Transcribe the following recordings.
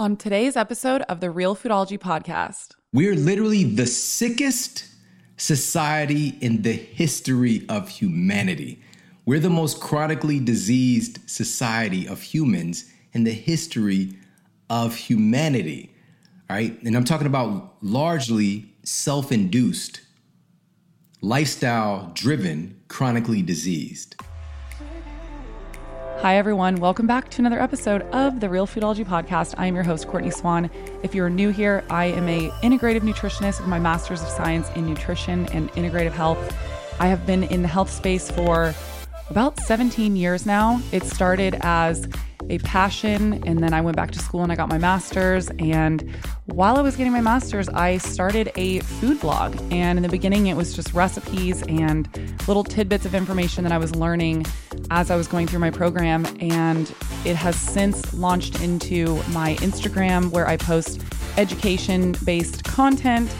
On today's episode of the Real Foodology podcast, we're literally the sickest society in the history of humanity. We're the most chronically diseased society of humans in the history of humanity. All right. And I'm talking about largely self induced, lifestyle driven, chronically diseased. Hi, everyone. Welcome back to another episode of the Real Foodology Podcast. I am your host, Courtney Swan. If you're new here, I am a integrative nutritionist with my Master's of Science in Nutrition and Integrative Health. I have been in the health space for about 17 years now. It started as a passion. And then I went back to school and I got my master's. And while I was getting my master's, I started a food blog. And in the beginning, it was just recipes and little tidbits of information that I was learning as I was going through my program. And it has since launched into my Instagram where I post education based content.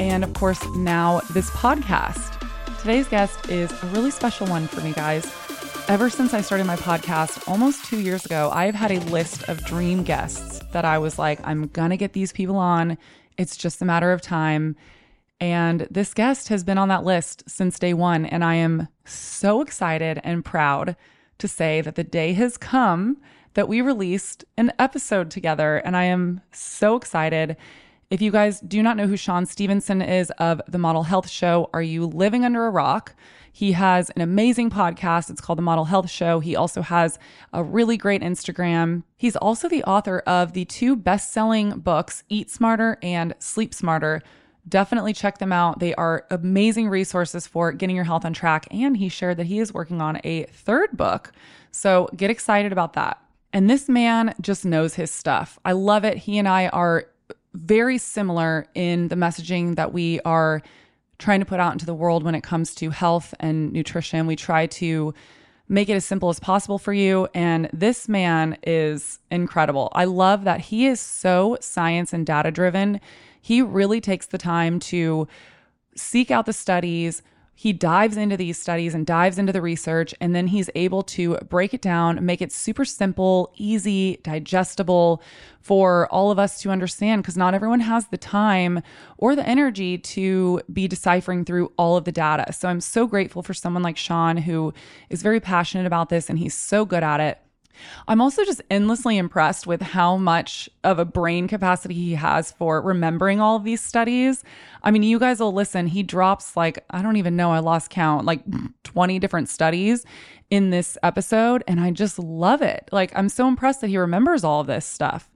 And of course, now this podcast. Today's guest is a really special one for me, guys. Ever since I started my podcast almost two years ago, I've had a list of dream guests that I was like, I'm going to get these people on. It's just a matter of time. And this guest has been on that list since day one. And I am so excited and proud to say that the day has come that we released an episode together. And I am so excited. If you guys do not know who Shawn Stevenson is of the Model Health Show, are you living under a rock? He has an amazing podcast. It's called The Model Health Show. He also has a really great Instagram. He's also the author of the two best selling books, Eat Smarter and Sleep Smarter. Definitely check them out. They are amazing resources for getting your health on track. And he shared that he is working on a third book. So get excited about that. And this man just knows his stuff. I love it. He and I are very similar in the messaging that we are trying to put out into the world when it comes to health and nutrition. We try to make it as simple as possible for you. And this man is incredible. I love that he is so science and data driven. He really takes the time to seek out the studies, he dives into these studies and dives into the research, and then he's able to break it down, make it super simple, easy, digestible for all of us to understand because not everyone has the time or the energy to be deciphering through all of the data. So I'm so grateful for someone like Shawn who is very passionate about this and he's so good at it. I'm also just endlessly impressed with how much of a brain capacity he has for remembering all of these studies. I mean, you guys will listen. He drops like, I don't even know, I lost count, like 20 different studies in this episode. And I just love it. Like, I'm so impressed that he remembers all of this stuff.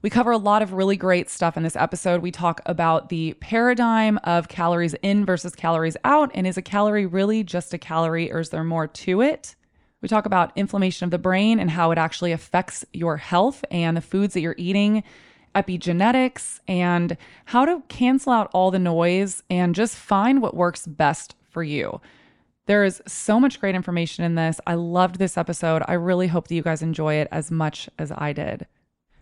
We cover a lot of really great stuff in this episode. We talk about the paradigm of calories in versus calories out. And is a calorie really just a calorie or is there more to it? We talk about inflammation of the brain and how it actually affects your health and the foods that you're eating, epigenetics, and how to cancel out all the noise and just find what works best for you. There is so much great information in this. I loved this episode. I really hope that you guys enjoy it as much as I did.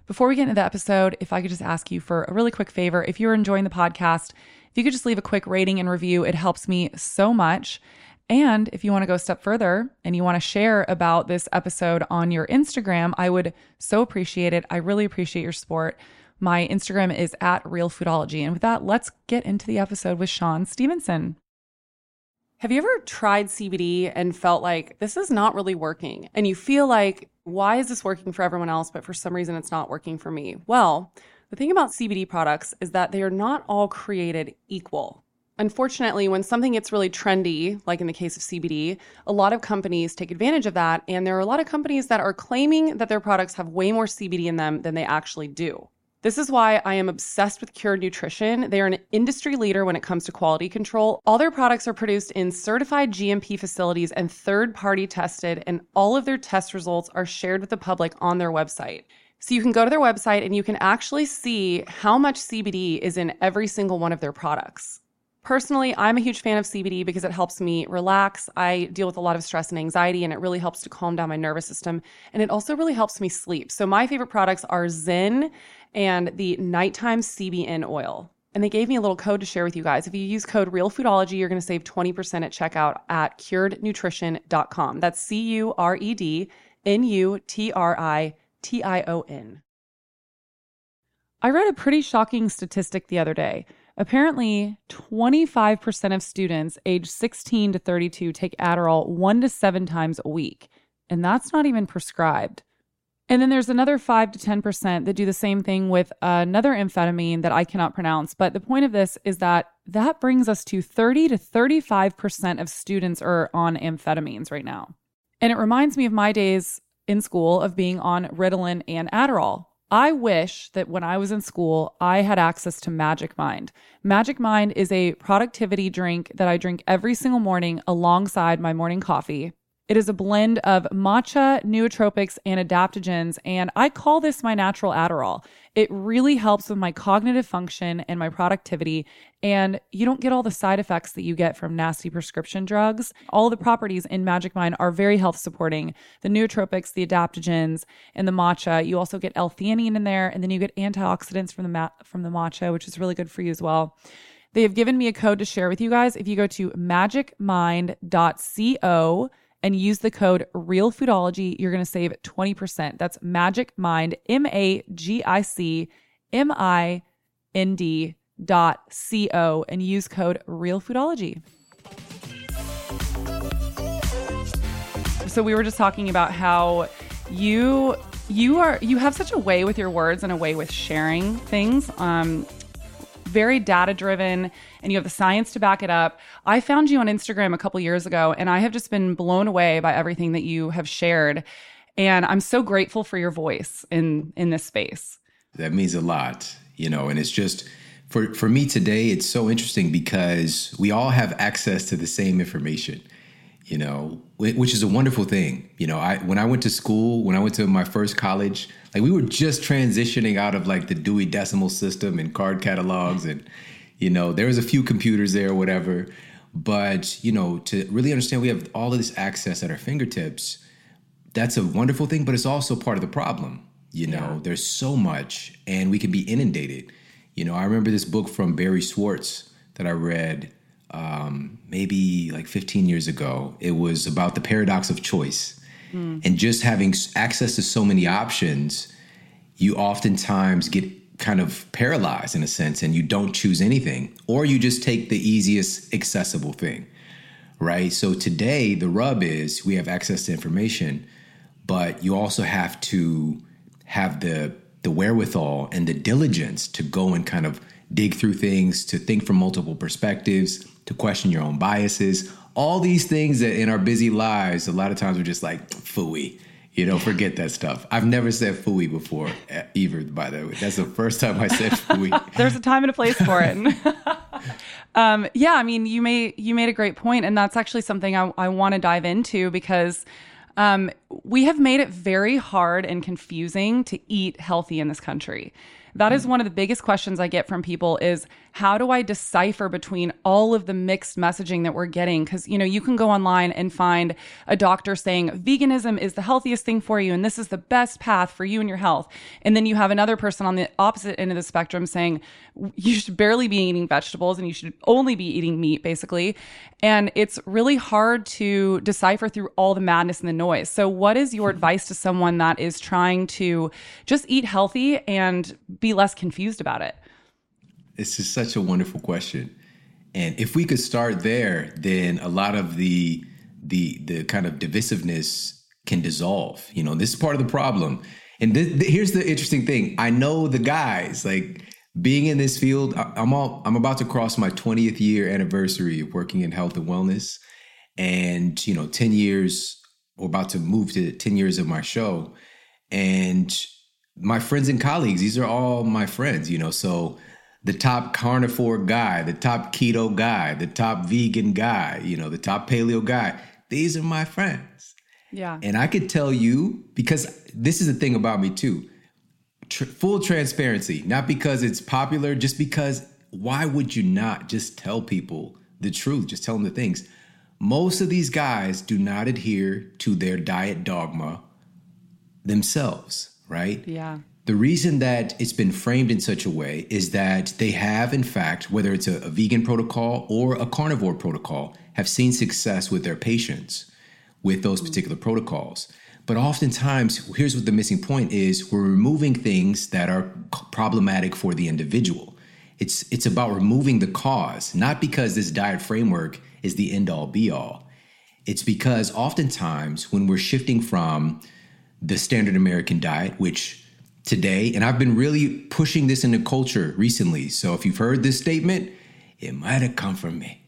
Before we get into the episode, if I could just ask you for a really quick favor, if you're enjoying the podcast, if you could just leave a quick rating and review, it helps me so much. And if you want to go a step further and you want to share about this episode on your Instagram, I would so appreciate it. I really appreciate your support. My Instagram is at Real Foodology. And with that, let's get into the episode with Shawn Stevenson. Have you ever tried CBD and felt like this is not really working? And you feel like, why is this working for everyone else, but for some reason it's not working for me? Well, the thing about CBD products is that they are not all created equal. Unfortunately, when something gets really trendy, like in the case of CBD, a lot of companies take advantage of that. And there are a lot of companies that are claiming that their products have way more CBD in them than they actually do. This is why I am obsessed with Cured Nutrition. They are an industry leader when it comes to quality control. All their products are produced in certified GMP facilities and third party tested, and all of their test results are shared with the public on their website. So you can go to their website and you can actually see how much CBD is in every single one of their products. Personally, I'm a huge fan of CBD because it helps me relax. I deal with a lot of stress and anxiety, and it really helps to calm down my nervous system. And it also really helps me sleep. So, my favorite products are Zen and the nighttime CBN oil. And they gave me a little code to share with you guys. If you use code REALFoodology, you're going to save 20% at checkout at curednutrition.com. That's C U R E D N U T R I T I O N. I read a pretty shocking statistic the other day. Apparently, 25% of students aged 16 to 32 take Adderall one to seven times a week, and that's not even prescribed. And then there's another 5 to 10% that do the same thing with another amphetamine that I cannot pronounce. But the point of this is that that brings us to 30 to 35% of students are on amphetamines right now. And it reminds me of my days in school of being on Ritalin and Adderall. I wish that when I was in school, I had access to Magic Mind. Magic Mind is a productivity drink that I drink every single morning alongside my morning coffee. It is a blend of matcha, nootropics, and adaptogens, and I call this my natural Adderall. It really helps with my cognitive function and my productivity, and you don't get all the side effects that you get from nasty prescription drugs. All the properties in Magic Mind are very health supporting. The nootropics, the adaptogens, and the matcha. You also get L-theanine in there, and then you get antioxidants from the ma- from the matcha, which is really good for you as well. They have given me a code to share with you guys. If you go to magicmind.co and use the code REALFoodology, you're going to save 20%. That's Magic Mind, M A G I C M I N D dot C O, and use code REALFoodology. So we were just talking about how you you are you have such a way with your words and a way with sharing things um very data driven and you have the science to back it up. I found you on Instagram a couple years ago and I have just been blown away by everything that you have shared. And I'm so grateful for your voice in in this space. That means a lot, you know, and it's just for for me today it's so interesting because we all have access to the same information you know which is a wonderful thing you know i when i went to school when i went to my first college like we were just transitioning out of like the dewey decimal system and card catalogs and you know there was a few computers there or whatever but you know to really understand we have all of this access at our fingertips that's a wonderful thing but it's also part of the problem you know yeah. there's so much and we can be inundated you know i remember this book from barry schwartz that i read um, maybe like 15 years ago. It was about the paradox of choice. Mm. And just having access to so many options, you oftentimes get kind of paralyzed in a sense and you don't choose anything, or you just take the easiest accessible thing, right? So today, the rub is we have access to information, but you also have to have the the wherewithal and the diligence to go and kind of dig through things, to think from multiple perspectives, to question your own biases, all these things that in our busy lives, a lot of times we're just like, fooey. You know, forget that stuff. I've never said fooey before, either, by the way. That's the first time I said fooey. There's a time and a place for it. um, yeah, I mean, you made you made a great point, and that's actually something I, I want to dive into because um, we have made it very hard and confusing to eat healthy in this country. That is one of the biggest questions I get from people is how do I decipher between all of the mixed messaging that we're getting? Because, you know, you can go online and find a doctor saying veganism is the healthiest thing for you and this is the best path for you and your health. And then you have another person on the opposite end of the spectrum saying you should barely be eating vegetables and you should only be eating meat, basically. And it's really hard to decipher through all the madness and the noise. So, what is your hmm. advice to someone that is trying to just eat healthy and be less confused about it? This is such a wonderful question. And if we could start there, then a lot of the the the kind of divisiveness can dissolve. You know, this is part of the problem. And this, here's the interesting thing. I know the guys like being in this field. I'm all I'm about to cross my 20th year anniversary of working in health and wellness, and you know, 10 years. We're about to move to 10 years of my show, and my friends and colleagues. These are all my friends. You know, so the top carnivore guy, the top keto guy, the top vegan guy, you know, the top paleo guy. These are my friends. Yeah. And I could tell you because this is the thing about me too. Tr- full transparency, not because it's popular, just because why would you not just tell people the truth? Just tell them the things. Most of these guys do not adhere to their diet dogma themselves, right? Yeah. The reason that it's been framed in such a way is that they have, in fact, whether it's a, a, vegan protocol or a carnivore protocol, have seen success with their patients with those mm-hmm. particular protocols. But oftentimes, here's what the missing point is we're removing things that are problematic for the individual. It's, it's about removing the cause, not because this diet framework is the end all be all. It's because oftentimes when we're shifting from the standard American diet, which today, and I've been really pushing this into culture recently. So if you've heard this statement, it might have come from me.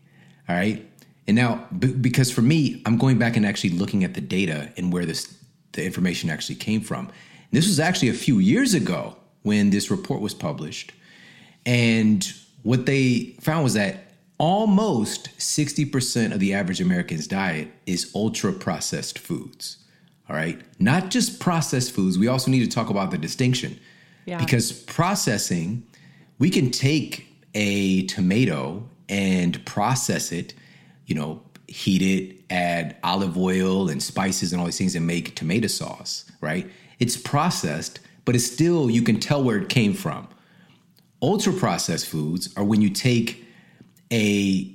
All right. And now, b- because for me, I'm going back and actually looking at the data and where this the information actually came from. And this was actually a few years ago when this report was published. And what they found was that almost 60% of the average American's diet is ultra processed foods. All right. Not just processed foods. We also need to talk about the distinction. Yeah. Because processing, we can take a tomato and process it, you know, heat it, add olive oil and spices and all these things and make tomato sauce, right? It's processed, but it's still, you can tell where it came from. Ultra processed foods are when you take a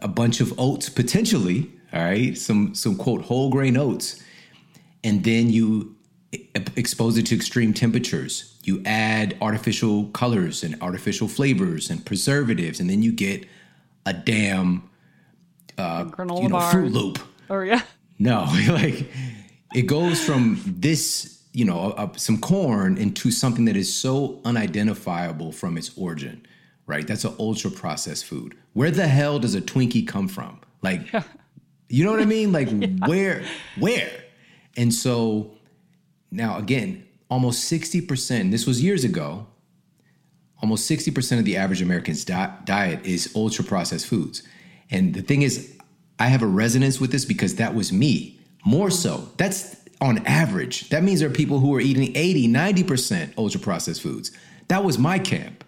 a bunch of oats potentially, all right, some some quote whole grain oats, and then you expose it to extreme temperatures. You add artificial colors and artificial flavors and preservatives, and then you get a damn uh, granola you know, bar. Fruit Loop. Or yeah. No, like it goes from this, you know, uh, some corn into something that is so unidentifiable from its origin, right? That's an ultra processed food. Where the hell does a Twinkie come from? Like, yeah. you know what I mean? Like, yeah. where, where? And so now again, almost 60%, this was years ago, almost 60% of the average American's di- diet is ultra processed foods. And the thing is, I have a resonance with this because that was me. More so, that's on average. That means there are people who are eating 80, 90% ultra processed foods. That was my camp.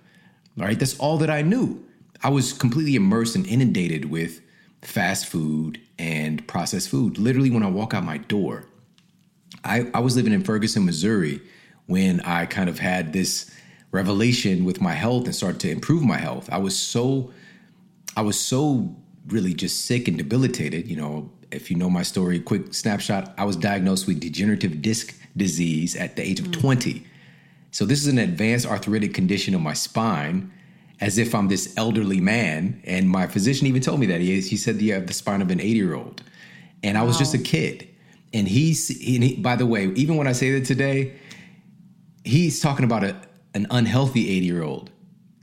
All right, that's all that I knew. I was completely immersed and inundated with fast food and processed food. Literally, when I walk out my door, I, I was living in Ferguson, Missouri, when I kind of had this revelation with my health and started to improve my health. I was so, I was so really just sick and debilitated. You know, if you know my story, quick snapshot, I was diagnosed with degenerative disc disease at the age of mm. 20. So this is an advanced arthritic condition of my spine, as if I'm this elderly man. And my physician even told me that. He, he said you have the spine of an 80 year old. And I was just a kid. And he's, he, by the way, even when I say that today, he's talking about a, an unhealthy 80 year old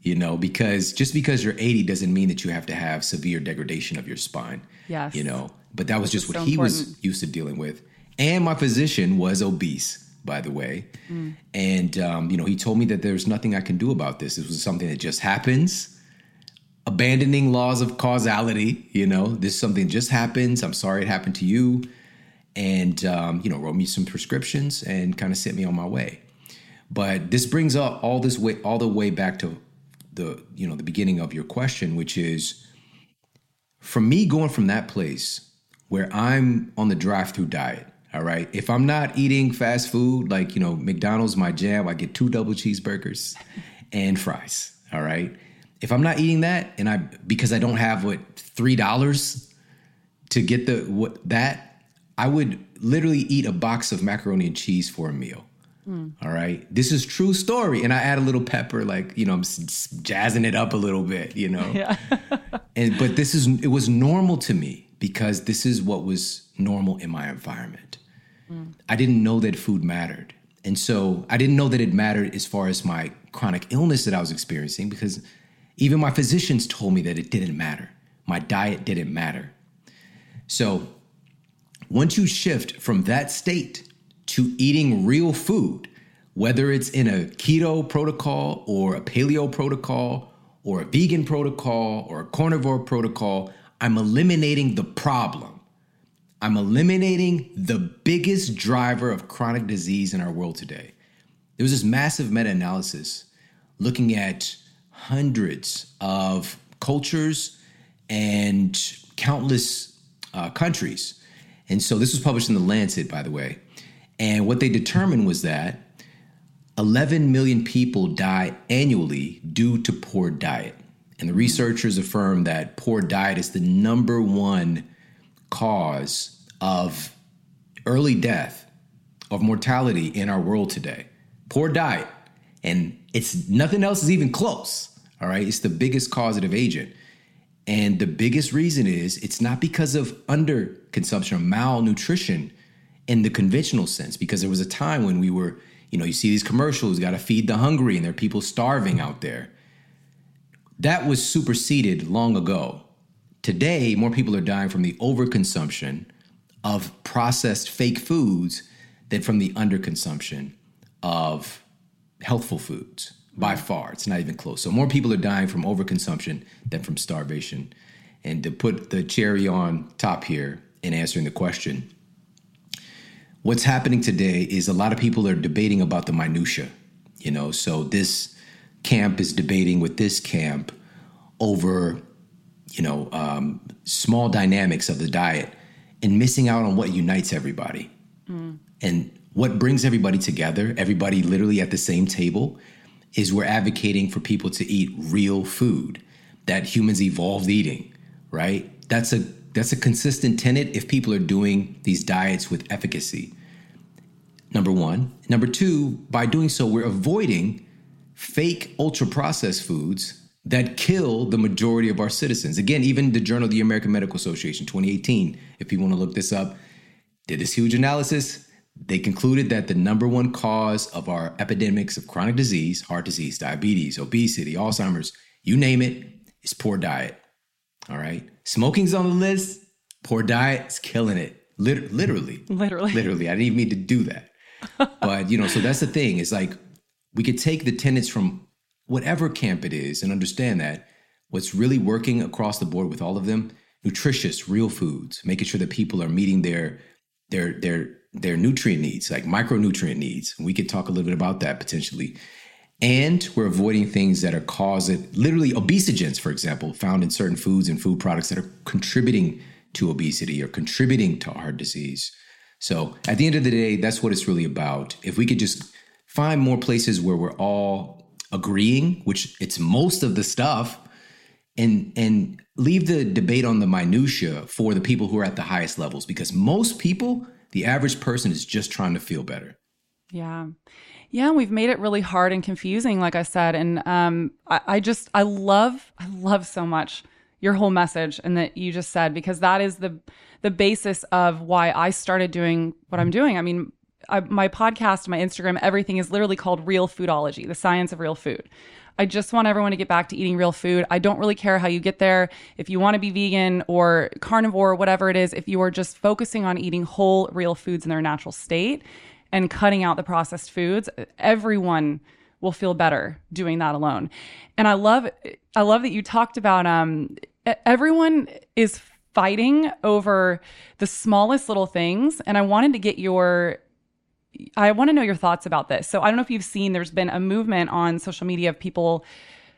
you know, because just because you're 80 doesn't mean that you have to have severe degradation of your spine. Yes. You know, but that was just what so he important. was used to dealing with. And my physician was obese, by the way. Mm. And, um, you know, he told me that there's nothing I can do about this. This was something that just happens. Abandoning laws of causality, you know, this something just happens. I'm sorry it happened to you. And, um, you know, wrote me some prescriptions and kind of sent me on my way. But this brings up all this way, all the way back to the you know the beginning of your question, which is from me going from that place where I'm on the drive-through diet. All right, if I'm not eating fast food like you know McDonald's, my jam, I get two double cheeseburgers and fries. All right, if I'm not eating that, and I because I don't have what three dollars to get the what that I would literally eat a box of macaroni and cheese for a meal. Mm. All right. This is true story. And I add a little pepper, like, you know, I'm jazzing it up a little bit, you know. Yeah. and but this is it was normal to me because this is what was normal in my environment. Mm. I didn't know that food mattered. And so I didn't know that it mattered as far as my chronic illness that I was experiencing because even my physicians told me that it didn't matter. My diet didn't matter. So once you shift from that state to eating real food, whether it's in a keto protocol or a paleo protocol or a vegan protocol or a carnivore protocol, I'm eliminating the problem. I'm eliminating the biggest driver of chronic disease in our world today. There was this massive meta analysis looking at hundreds of cultures and countless uh, countries. And so this was published in The Lancet, by the way. And what they determined was that 11 million people die annually due to poor diet. And the researchers affirm that poor diet is the number one cause of early death of mortality in our world today. Poor diet. And it's nothing else is even close. All right. It's the biggest causative agent. And the biggest reason is it's not because of underconsumption or malnutrition in the conventional sense, because there was a time when we were, you know, you see these commercials, got to feed the hungry, and there are people starving out there. That was superseded long ago. Today, more people are dying from the overconsumption of processed fake foods than from the underconsumption of healthful foods by far. It's not even close. So more people are dying from overconsumption than from starvation. And to put the cherry on top here in answering the question, what's happening today is a lot of people are debating about the minutia. You know, so this camp is debating with this camp over, you know, um, small dynamics of the diet and missing out on what unites everybody. Mm. And what brings everybody together, everybody literally at the same table, is we're advocating for people to eat real food that humans evolved eating, right? That's a that's a consistent tenet if people are doing these diets with efficacy. Number 1, number 2, by doing so we're avoiding fake ultra processed foods that kill the majority of our citizens. Again, even the Journal of the American Medical Association 2018, if you want to look this up, did this huge analysis. They concluded that the number one cause of our epidemics of chronic disease, heart disease, diabetes, obesity, Alzheimer's, you name it, is poor diet. All right. Smoking's on the list. Poor diet is killing it. Liter- literally. Literally. Literally. I didn't even mean to do that. but, you know, so that's the thing. It's like we could take the tenets from whatever camp it is and understand that what's really working across the board with all of them nutritious real foods making sure that people are meeting their their their their nutrient needs like micronutrient needs. We could talk a little bit about that potentially. And we're avoiding things that are causing literally obesogens for example found in certain foods and food products that are contributing to obesity or contributing to heart disease. So at the end of the day that's what it's really about. If we could just find more places where we're all agreeing, which it's most of the stuff, and and leave the debate on the minutia for the people who are at the highest levels because most people, the average person is just trying to feel better. Yeah. Yeah, we've made it really hard and confusing, like I said. And um, I, I just, I love, I love so much your whole message and that you just said because that is the the basis of why I started doing what I'm doing. I mean, I, my podcast, my Instagram, everything is literally called Real Foodology, the science of real food. I just want everyone to get back to eating real food. I don't really care how you get there. If you want to be vegan or carnivore, whatever it is, if you are just focusing on eating whole, real foods in their natural state and cutting out the processed foods, everyone will feel better doing that alone. And I love, I love that you talked about um, everyone is fighting over the smallest little things. And I wanted to get your I want to know your thoughts about this. So I don't know if you've seen there's been a movement on social media of people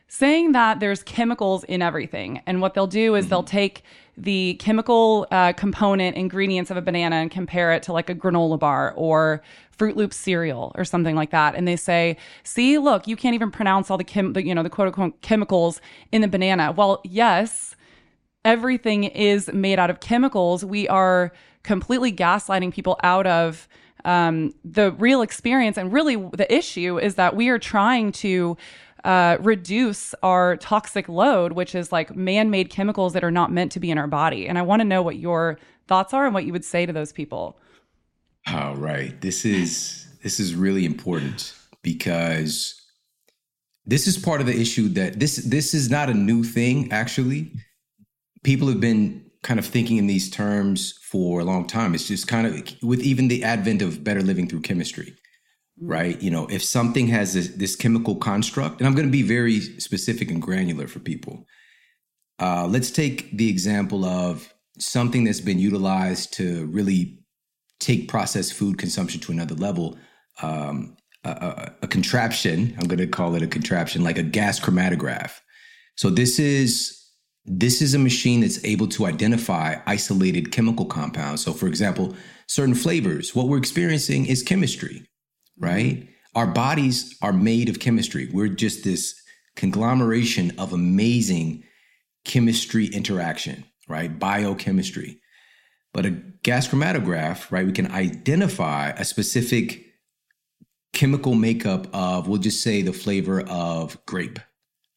saying that there's chemicals in everything. And what they'll do is mm-hmm. they'll take the chemical uh, component ingredients of a banana and compare it to like a granola bar or Fruit Loop cereal or something like that. And they say, see, look, you can't even pronounce all the, chem- the you know, the quote unquote chemicals in the banana. Well, yes, everything is made out of chemicals. We are completely gaslighting people out of um, the real experience and really the issue is that we are trying to uh, reduce our toxic load, which is like man made chemicals that are not meant to be in our body. And I want to know what your thoughts are and what you would say to those people. All right. This is this is really important because this is part of the issue that this this is not a new thing actually. People have been kind of thinking in these terms for a long time. It's just kind of with even the advent of better living through chemistry, mm-hmm. right? You know, if something has this, this chemical construct, and I'm going to be very specific and granular for people. Uh, let's take the example of something that's been utilized to really take processed food consumption to another level. Um, a, a, a contraption, I'm going to call it a contraption, like a gas chromatograph. So this is this is a machine that's able to identify isolated chemical compounds. So, for example, certain flavors, what we're experiencing is chemistry, mm-hmm. right? Our bodies are made of chemistry. We're just this conglomeration of amazing chemistry interaction, right? Biochemistry. But a gas chromatograph, right, we can identify a specific chemical makeup of, we'll just say the flavor of grape,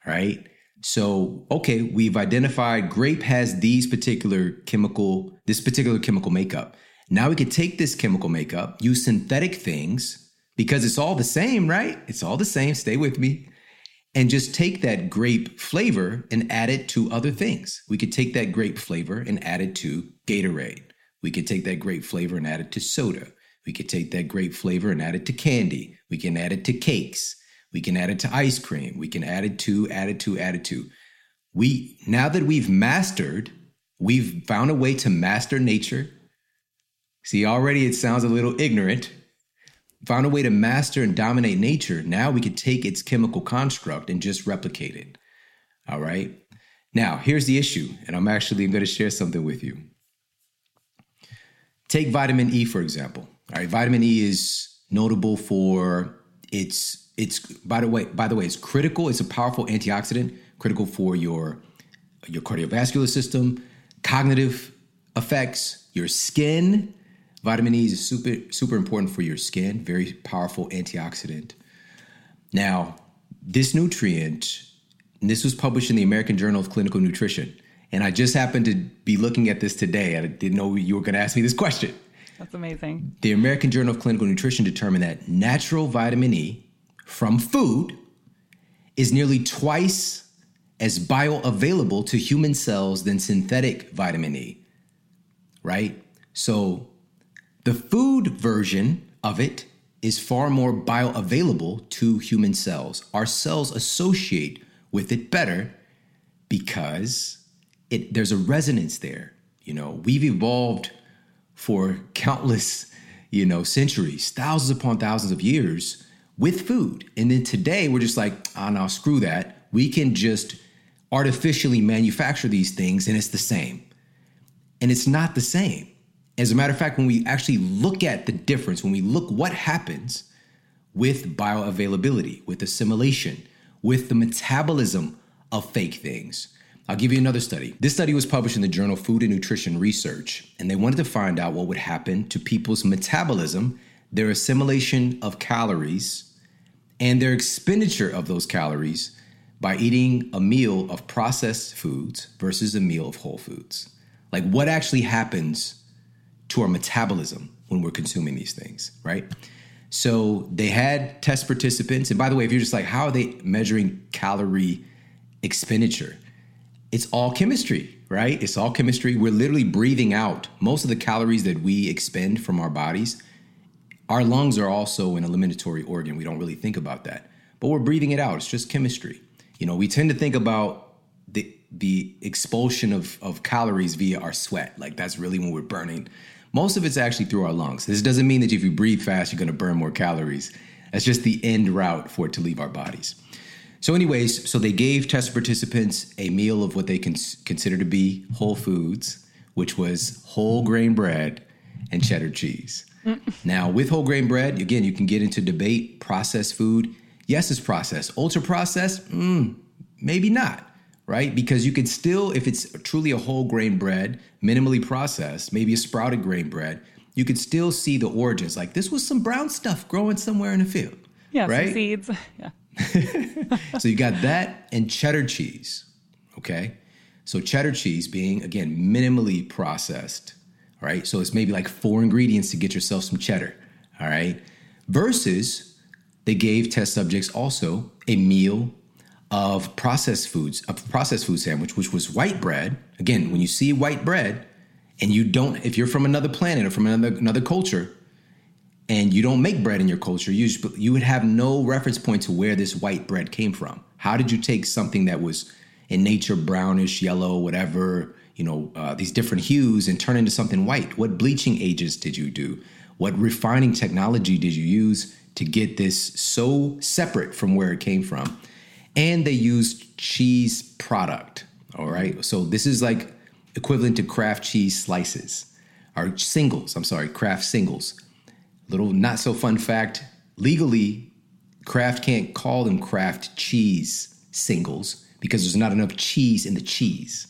right? So, okay, we've identified grape has these particular chemical, this particular chemical makeup. Now we could take this chemical makeup, use synthetic things because it's all the same, right? It's all the same. Stay with me. And just take that grape flavor and add it to other things. We could take that grape flavor and add it to Gatorade. We could take that grape flavor and add it to soda. We could take that grape flavor and add it to candy. We can add it to cakes. We can add it to ice cream. We can add it to, add it to, add it to. We now that we've mastered, we've found a way to master nature. See, already it sounds a little ignorant. Found a way to master and dominate nature. Now we can take its chemical construct and just replicate it. All right. Now, here's the issue, and I'm actually going to share something with you. Take vitamin E, for example. All right, vitamin E is notable for its it's by the way by the way it's critical it's a powerful antioxidant critical for your your cardiovascular system cognitive effects your skin. Vitamin e is super super important for your skin very powerful antioxidant. Now this nutrient this was published in the american journal of clinical nutrition and i just happened to be looking at this today i didn't know you were going to ask me this question. That's amazing. The american journal of clinical nutrition determined that natural vitamin e from food is nearly twice as bioavailable to human cells than synthetic vitamin E, right? So the food version of it is far more bioavailable to human cells. Our cells associate with it better because it there's a resonance there. You know, we've evolved for countless, you know, centuries, thousands upon thousands of years with food. And then today we're just like, oh no, screw that. We can just artificially manufacture these things and it's the same. And it's not the same. As a matter of fact, when we actually look at the difference, when we look what happens with bioavailability, with assimilation, with the metabolism of fake things. I'll give you another study. This study was published in the journal Food and Nutrition Research, and they wanted to find out what would happen to people's metabolism their assimilation of calories, and their expenditure of those calories by eating a meal of processed foods versus a meal of whole foods. Like what actually happens to our metabolism when we're consuming these things, right? So they had test participants. And by the way, if you're just like, how are they measuring calorie expenditure? It's all chemistry, right? It's all chemistry. We're literally breathing out most of the calories that we expend from our bodies our lungs are also an eliminatory organ. We don't really think about that, but we're breathing it out. It's just chemistry. You know, we tend to think about the the expulsion of, of calories via our sweat. Like that's really when we're burning. Most of it's actually through our lungs. This doesn't mean that if you breathe fast, you're going to burn more calories. That's just the end route for it to leave our bodies. So, anyways, so they gave test participants a meal of what they cons- consider to be whole foods, which was whole grain bread and cheddar cheese. Now, with whole grain bread, again, you can get into debate. Processed food, yes, it's processed. Ultra processed, mm, maybe not, right? Because you could still, if it's truly a whole grain bread, minimally processed, maybe a sprouted grain bread, you could still see the origins. Like this was some brown stuff growing somewhere in a field. Yeah, right? seeds. Yeah. so you got that and cheddar cheese. Okay. So cheddar cheese being again minimally processed right? So it's maybe like four ingredients to get yourself some cheddar, all right? Versus they gave test subjects also a meal of processed foods, a processed food sandwich, which was white bread. Again, when you see white bread and you don't, if you're from another planet or from another, another culture, and you don't make bread in your culture, you, you would have no reference point to where this white bread came from. How did you take something that was in nature brownish, yellow, whatever, you know uh, these different hues and turn into something white. What bleaching agents did you do? What refining technology did you use to get this so separate from where it came from? And they used cheese product all right? So this is like equivalent to Kraft cheese slices or singles i'm sorry Kraft singles. Little not so fun fact legally Kraft can't call them Kraft cheese singles because there's not enough cheese in the cheese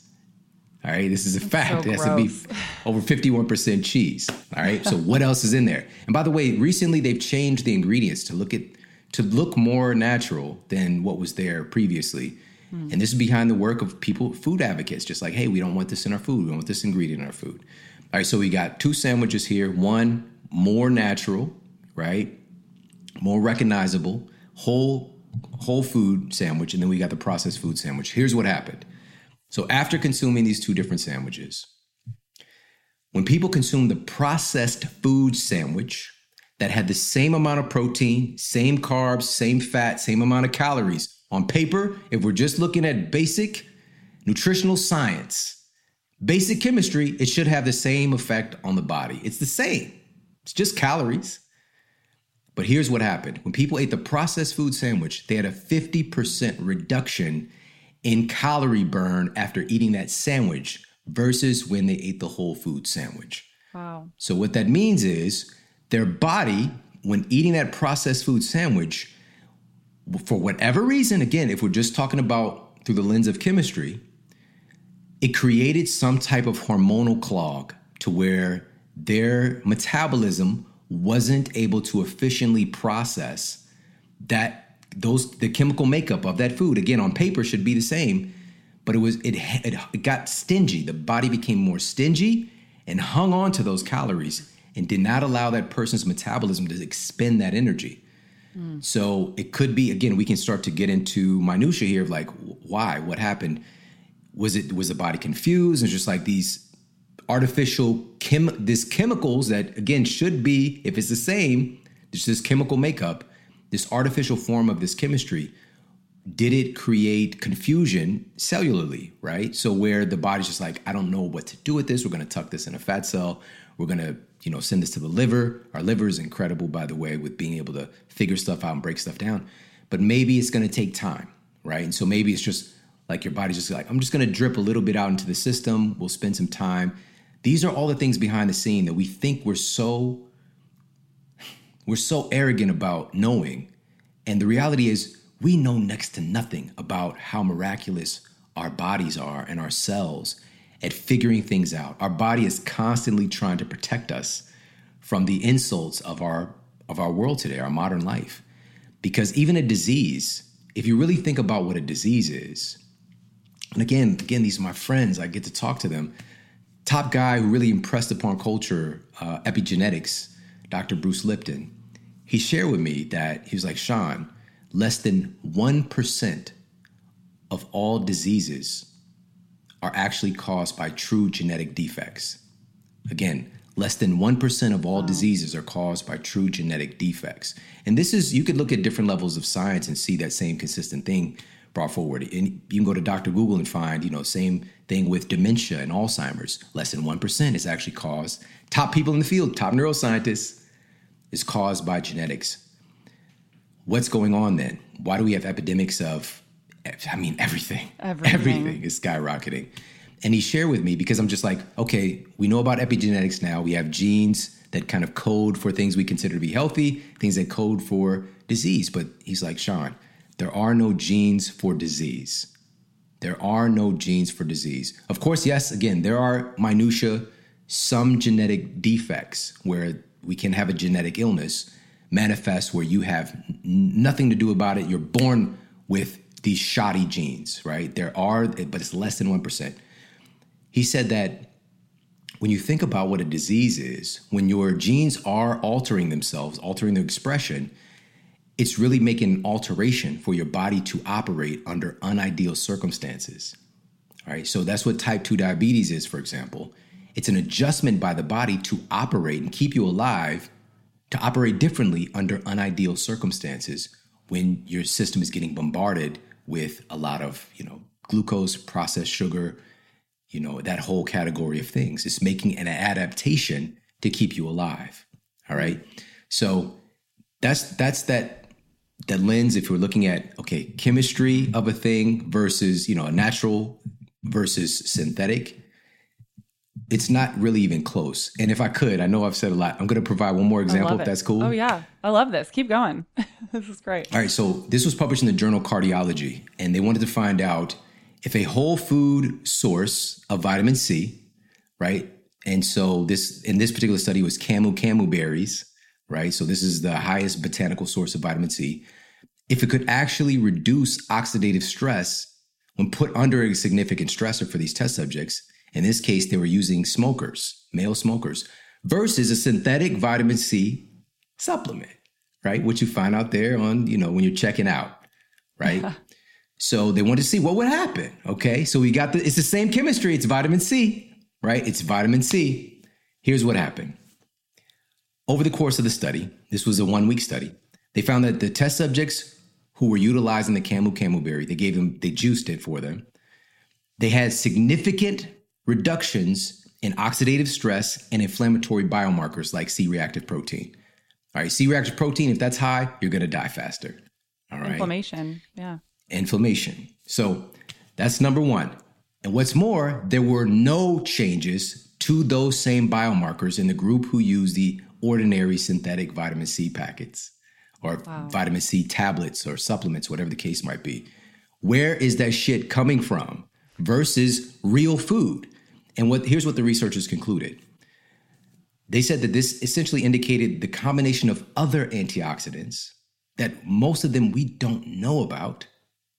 All right, this is a fact. So it has to be over 51% cheese. All right. So what else is in there? And by the way, recently they've changed the ingredients to look at to look more natural than what was there previously. Hmm. And this is behind the work of people, food advocates, just like, hey, we don't want this in our food. We don't want this ingredient in our food. All right, so we got two sandwiches here. One more natural, right? More recognizable, whole whole food sandwich, and then we got the processed food sandwich. Here's what happened. So after consuming these two different sandwiches, when people consume the processed food sandwich that had the same amount of protein, same carbs, same fat, same amount of calories, on paper, if we're just looking at basic nutritional science, basic chemistry, it should have the same effect on the body. It's the same, it's just calories. But here's what happened when people ate the processed food sandwich, they had a 50% reduction in calorie burn after eating that sandwich versus when they ate the whole food sandwich. Wow. So, what that means is their body, when eating that processed food sandwich, for whatever reason, again, if we're just talking about through the lens of chemistry, it created some type of hormonal clog to where their metabolism wasn't able to efficiently process that those the chemical makeup of that food again on paper should be the same but it was it, it, got stingy. The body became more stingy and hung on to those calories and did not allow that person's metabolism to expend that energy. So it could be again we can start to get into minutia here of like why what happened? Was it was the body confused? And just like these artificial chem this chemicals that again should be if it's the same there's this chemical makeup this artificial form of this chemistry did it create confusion cellularly right? So where the body's just like i don't know what to do with this. We're going to tuck this in a fat cell. We're going to you know send this to the liver. Our liver is incredible by the way with being able to figure stuff out and break stuff down. But maybe it's going to take time right? And so maybe it's just like your body's just like i'm just going to drip a little bit out into the system. We'll spend some time. These are all the things behind the scene that we think we're so we're so arrogant about knowing. And the reality is we know next to nothing about how miraculous our bodies are and our cells at figuring things out. Our body is constantly trying to protect us from the insults of our of our world today our modern life. Because even a disease if you really think about what a disease is and again again these are my friends i get to talk to them. Top guy who really impressed upon culture uh, epigenetics dr bruce lipton he shared with me that he was like shawn less than 1% of all diseases are actually caused by true genetic defects. Again less than 1% of all diseases are caused by true genetic defects. And this is you could look at different levels of science and see that same consistent thing brought forward. And you can go to dr google and find you know same thing with dementia and alzheimer's. Less than 1% is actually caused top people in the field top neuroscientists is caused by genetics. What's going on then? Why do we have epidemics of i mean everything. Everything. everything is skyrocketing. And he shared with me because i'm just like okay we know about epigenetics now. We have genes that kind of code for things we consider to be healthy things that code for disease. But he's like shawn there are no genes for disease. There are no genes for disease. Of course yes again there are minutia some genetic defects where we can have a genetic illness manifest where you have nothing to do about it you're born with these shoddy genes right there are but it's less than 1% he said that when you think about what a disease is, when your genes are altering themselves, altering their expression, it's really making an alteration for your body to operate under unideal circumstances. All right, so that's what type 2 diabetes is, for example. It's an adjustment by the body to operate and keep you alive, to operate differently under unideal circumstances when your system is getting bombarded with a lot of, you know, glucose, processed sugar, you know, that whole category of things. It's making an adaptation to keep you alive. All right. So that's that's that that lens if you're looking at okay, chemistry of a thing versus, you know, a natural versus synthetic. It's not really even close. And if I could, I know I've said a lot. I'm going to provide one more example if that's cool. Oh yeah, I love this. Keep going. this is great. All right, so this was published in the journal Cardiology, and they wanted to find out if a whole food source of vitamin C, right? And so this in this particular study was camu camu berries, right? So this is the highest botanical source of vitamin C. If it could actually reduce oxidative stress when put under a significant stressor for these test subjects, in this case they were using smokers, male smokers, versus a synthetic vitamin C supplement, right? What you find out there on, you know, when you're checking out, right? so they wanted to see what would happen. Okay. So we got the, it's the same chemistry. It's vitamin C, right? It's vitamin C. Here's what happened. Over the course of the study, this was a one week study, they found that the test subjects who were utilizing the camu camu berry, they gave them, they juiced it for them. They had significant reductions in oxidative stress and inflammatory biomarkers like C reactive protein. All right, C reactive protein, if that's high, you're going to die faster. All right. Inflammation. Yeah. Inflammation. So that's number one. And what's more, there were no changes to those same biomarkers in the group who used the ordinary synthetic vitamin C packets or wow. vitamin C tablets or supplements, whatever the case might be. Where is that shit coming from versus real food? And what here's what the researchers concluded. They said that this essentially indicated the combination of other antioxidants that most of them we don't know about.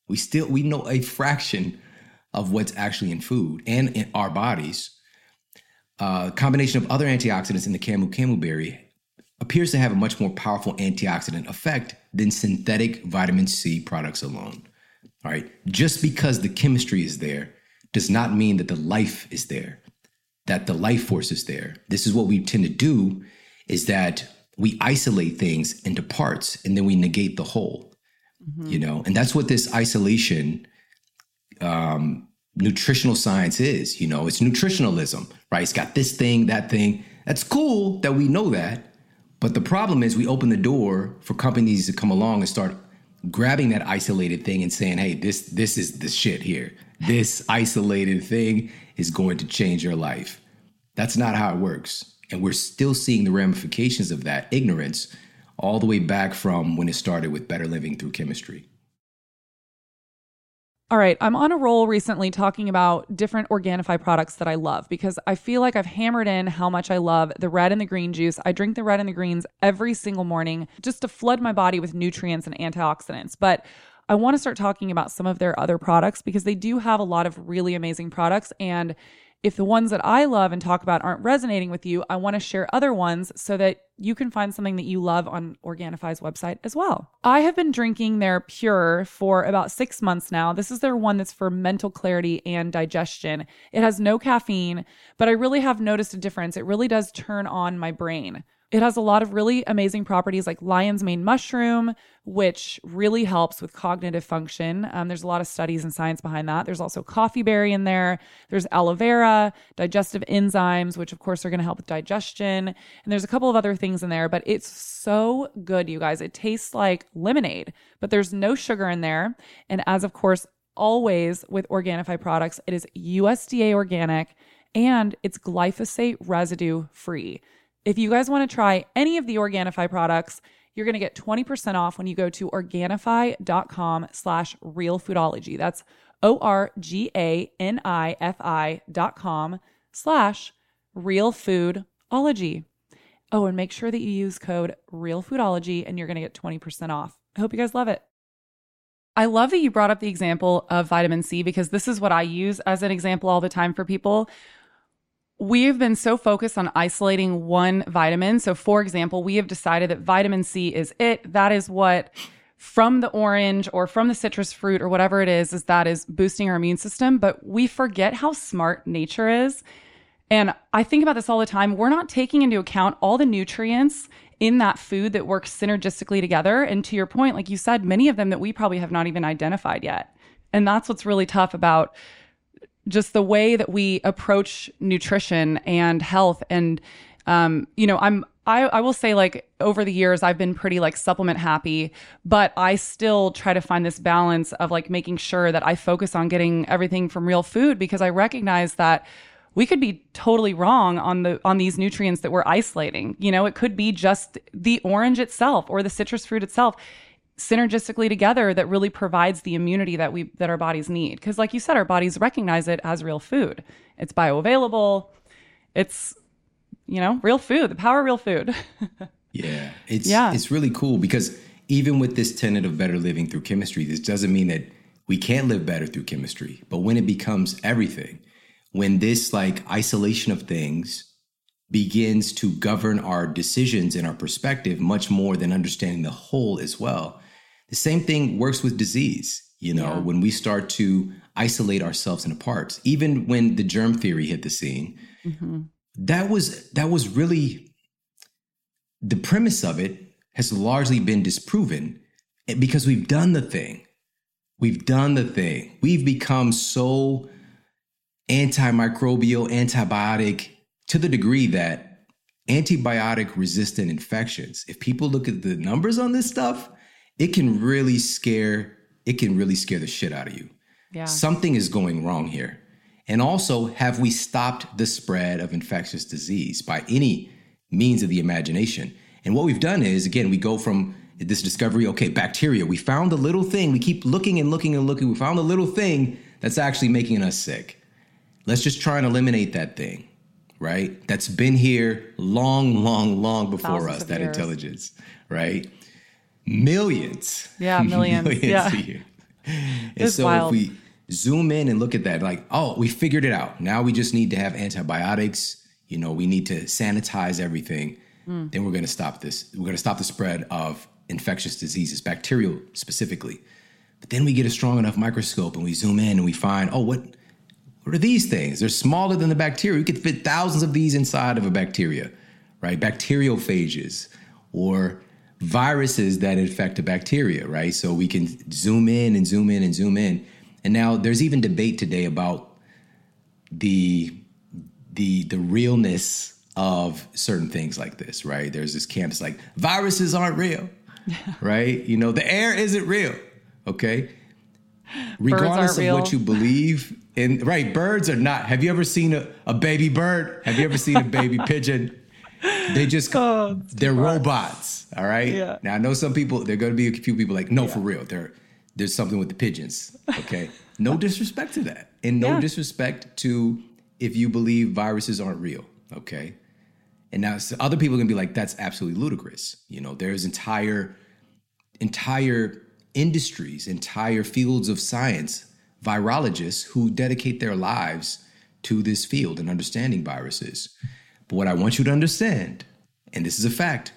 We still we know a fraction of what's actually in food and in our bodies. Uh, combination of other antioxidants in the camu camu berry appears to have a much more powerful antioxidant effect than synthetic vitamin C products alone. All right, just because the chemistry is there does not mean that the life is there, that the life force is there. This is what we tend to do is that we isolate things into parts and then we negate the whole. Mm-hmm. You know, and that's what this isolation um nutritional science is, you know, it's nutritionalism, right? It's got this thing, that thing. That's cool that we know that. But the problem is we open the door for companies to come along and start grabbing that isolated thing and saying, "Hey, this this is the shit here. This isolated thing is going to change your life." That's not how it works. And we're still seeing the ramifications of that ignorance all the way back from when it started with better living through chemistry. All right, I'm on a roll recently talking about different Organifi products that I love because I feel like I've hammered in how much I love the red and the green juice. I drink the red and the greens every single morning just to flood my body with nutrients and antioxidants. But I want to start talking about some of their other products because they do have a lot of really amazing products and if the ones that I love and talk about aren't resonating with you, I want to share other ones so that you can find something that you love on Organifi's website as well. I have been drinking their Pure for about six months now. This is their one that's for mental clarity and digestion. It has no caffeine, but I really have noticed a difference. It really does turn on my brain. It has a lot of really amazing properties like lion's mane mushroom, which really helps with cognitive function. Um, there's a lot of studies and science behind that. There's also coffee berry in there. There's aloe vera, digestive enzymes, which of course are going to help with digestion. And there's a couple of other things in there, but it's so good, you guys. It tastes like lemonade, but there's no sugar in there. And as of course, always with Organifi products, it is USDA organic and it's glyphosate residue free. If you guys want to try any of the Organifi products, you're going to get 20% off when you go to Organifi.com slash realfoodology. That's O-R-G-A-N-I-F-I dot com slash realfoodology. Oh, and make sure that you use code realfoodology and you're going to get 20% off. I hope you guys love it. I love that you brought up the example of vitamin C because this is what I use as an example all the time for people We've been so focused on isolating one vitamin. So, for example, we have decided that vitamin C is it. That is what from the orange or from the citrus fruit or whatever it is, is that is boosting our immune system. But we forget how smart nature is. And I think about this all the time. We're not taking into account all the nutrients in that food that work synergistically together. And to your point, like you said, many of them that we probably have not even identified yet. And that's what's really tough about just the way that we approach nutrition and health. And um, you know i'm I, I will say like over the years i've been pretty like supplement happy but i still try to find this balance of like making sure that i focus on getting everything from real food because i recognize that we could be totally wrong on the on these nutrients that we're isolating. You know it could be just the orange itself or the citrus fruit itself synergistically together that really provides the immunity that we that our bodies need. Because like you said our bodies recognize it as real food. It's bioavailable. It's you know real food the power of real food. Yeah it's yeah. it's really cool because even with this tenet of better living through chemistry this doesn't mean that we can't live better through chemistry but when it becomes everything when this like isolation of things begins to govern our decisions and our perspective much more than understanding the whole as well the same thing works with disease. You know, yeah. when we start to isolate ourselves into parts, even when the germ theory hit the scene, mm-hmm. that was that was really the premise of it has largely been disproven because we've done the thing. We've done the thing. We've become so antimicrobial, antibiotic to the degree that antibiotic resistant infections, if people look at the numbers on this stuff, it can really scare it can really scare the shit out of you. Yeah. Something is going wrong here. And also, have we stopped the spread of infectious disease by any means of the imagination? And what we've done is, again, we go from this discovery, okay, bacteria, we found the little thing. We keep looking and looking and looking. We found the little thing that's actually making us sick. Let's just try and eliminate that thing, right? That's been here long, long, long before Thousands us, that years. intelligence, right? Millions. Yeah, millions. millions yeah. Here. And so wild. if we zoom in and look at that, like, oh, we figured it out. Now we just need to have antibiotics. You know, we need to sanitize everything. Mm. Then we're going to stop this. We're going to stop the spread of infectious diseases, bacterial specifically. But then we get a strong enough microscope and we zoom in and we find, oh, what what are these things? They're smaller than the bacteria. We could fit thousands of these inside of a bacteria, right? Bacteriophages or viruses that infect a bacteria, right? So we can zoom in and zoom in and zoom in. And now there's even debate today about the the the realness of certain things like this, right? There's this camp that's like viruses aren't real, right? You know, the air isn't real, okay? Regardless of what you believe in, right? Birds are not. Have you ever seen a, a baby bird? Have you ever seen a baby pigeon? They just oh, they're robots. All right. Yeah. Now I know some people. There are going to be a few people like, no, yeah. for real. There, there's something with the pigeons. Okay. no disrespect to that, and no yeah. disrespect to if you believe viruses aren't real. Okay. And now other people are gonna be like, that's absolutely ludicrous. You know, there's entire entire industries, entire fields of science, virologists who dedicate their lives to this field and understanding viruses. But what I want you to understand, and this is a fact,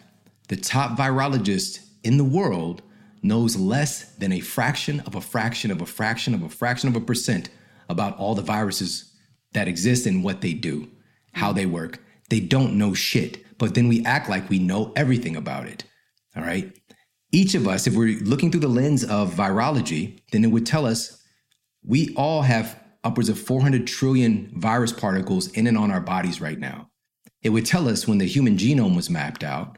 the top virologist in the world knows less than a fraction of a fraction of a fraction of a fraction of a percent about all the viruses that exist and what they do, how they work. They don't know shit, but then we act like we know everything about it. All right. Each of us, if we're looking through the lens of virology, then it would tell us we all have upwards of 400 trillion virus particles in and on our bodies right now it would tell us when the human genome was mapped out,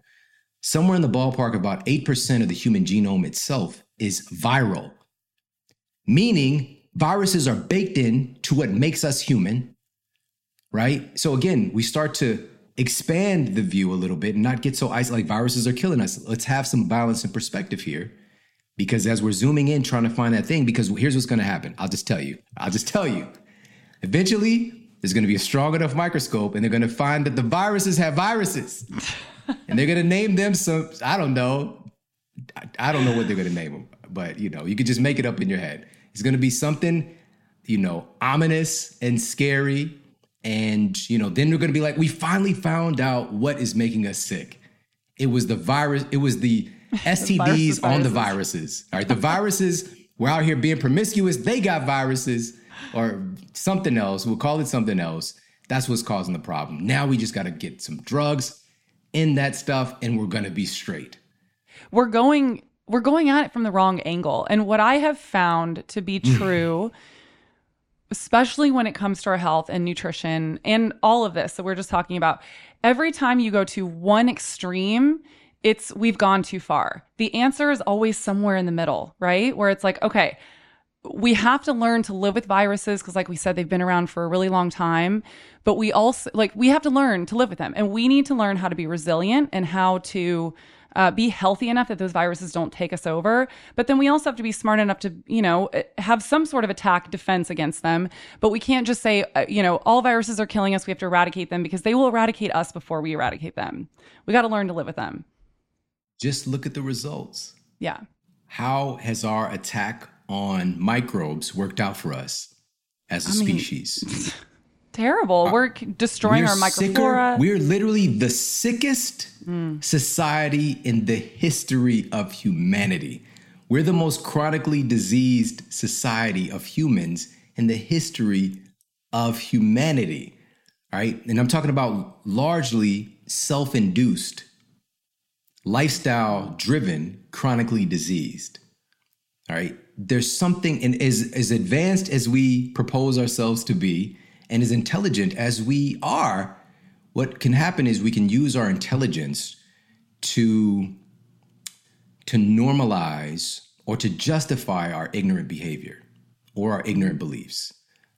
somewhere in the ballpark, about 8% of the human genome itself is viral, meaning viruses are baked in to what makes us human, right? So again, we start to expand the view a little bit and not get so isolated like viruses are killing us. Let's have some balance and perspective here. Because as we're zooming in, trying to find that thing, because here's what's going to happen. I'll just tell you. I'll just tell you. Eventually, there's going to be a strong enough microscope and they're going to find that the viruses have viruses. And they're going to name them some i don't know. I, don't know what they're going to name them but you know you could just make it up in your head. It's going to be something you know ominous and scary and you know then they're going to be like we finally found out what is making us sick. It was the virus it was the stds on the viruses. All right the viruses were out here being promiscuous. They got viruses or something else. We'll call it something else. That's what's causing the problem. Now we just got to get some drugs in that stuff and we're going to be straight. We're going we're going at it from the wrong angle. And what I have found to be mm. true especially when it comes to our health and nutrition and all of this that we're just talking about, every time you go to one extreme, it's we've gone too far. The answer is always somewhere in the middle, right? Where it's like, okay, we have to learn to live with viruses because like we said they've been around for a really long time but we also like we have to learn to live with them and we need to learn how to be resilient and how to uh, be healthy enough that those viruses don't take us over. But then we also have to be smart enough to, you know, eh, have some sort of attack defense against them. But we can't just say, uh, you know, all viruses are killing us. We have to eradicate them because they will eradicate us before we eradicate them. We got to learn to live with them. Just look at the results. Yeah. How has our attack on microbes worked out for us as a I species? Mean, terrible. Uh, we're destroying we're our microflora. Sicker, we're literally the sickest mm. society in the history of humanity. We're the most chronically diseased society of humans in the history of humanity. All right. And I'm talking about largely self induced, lifestyle driven, chronically diseased. All right. There's something, and as, as advanced as we propose ourselves to be, and as intelligent as we are, what can happen is we can use our intelligence to to normalize or to justify our ignorant behavior or our ignorant beliefs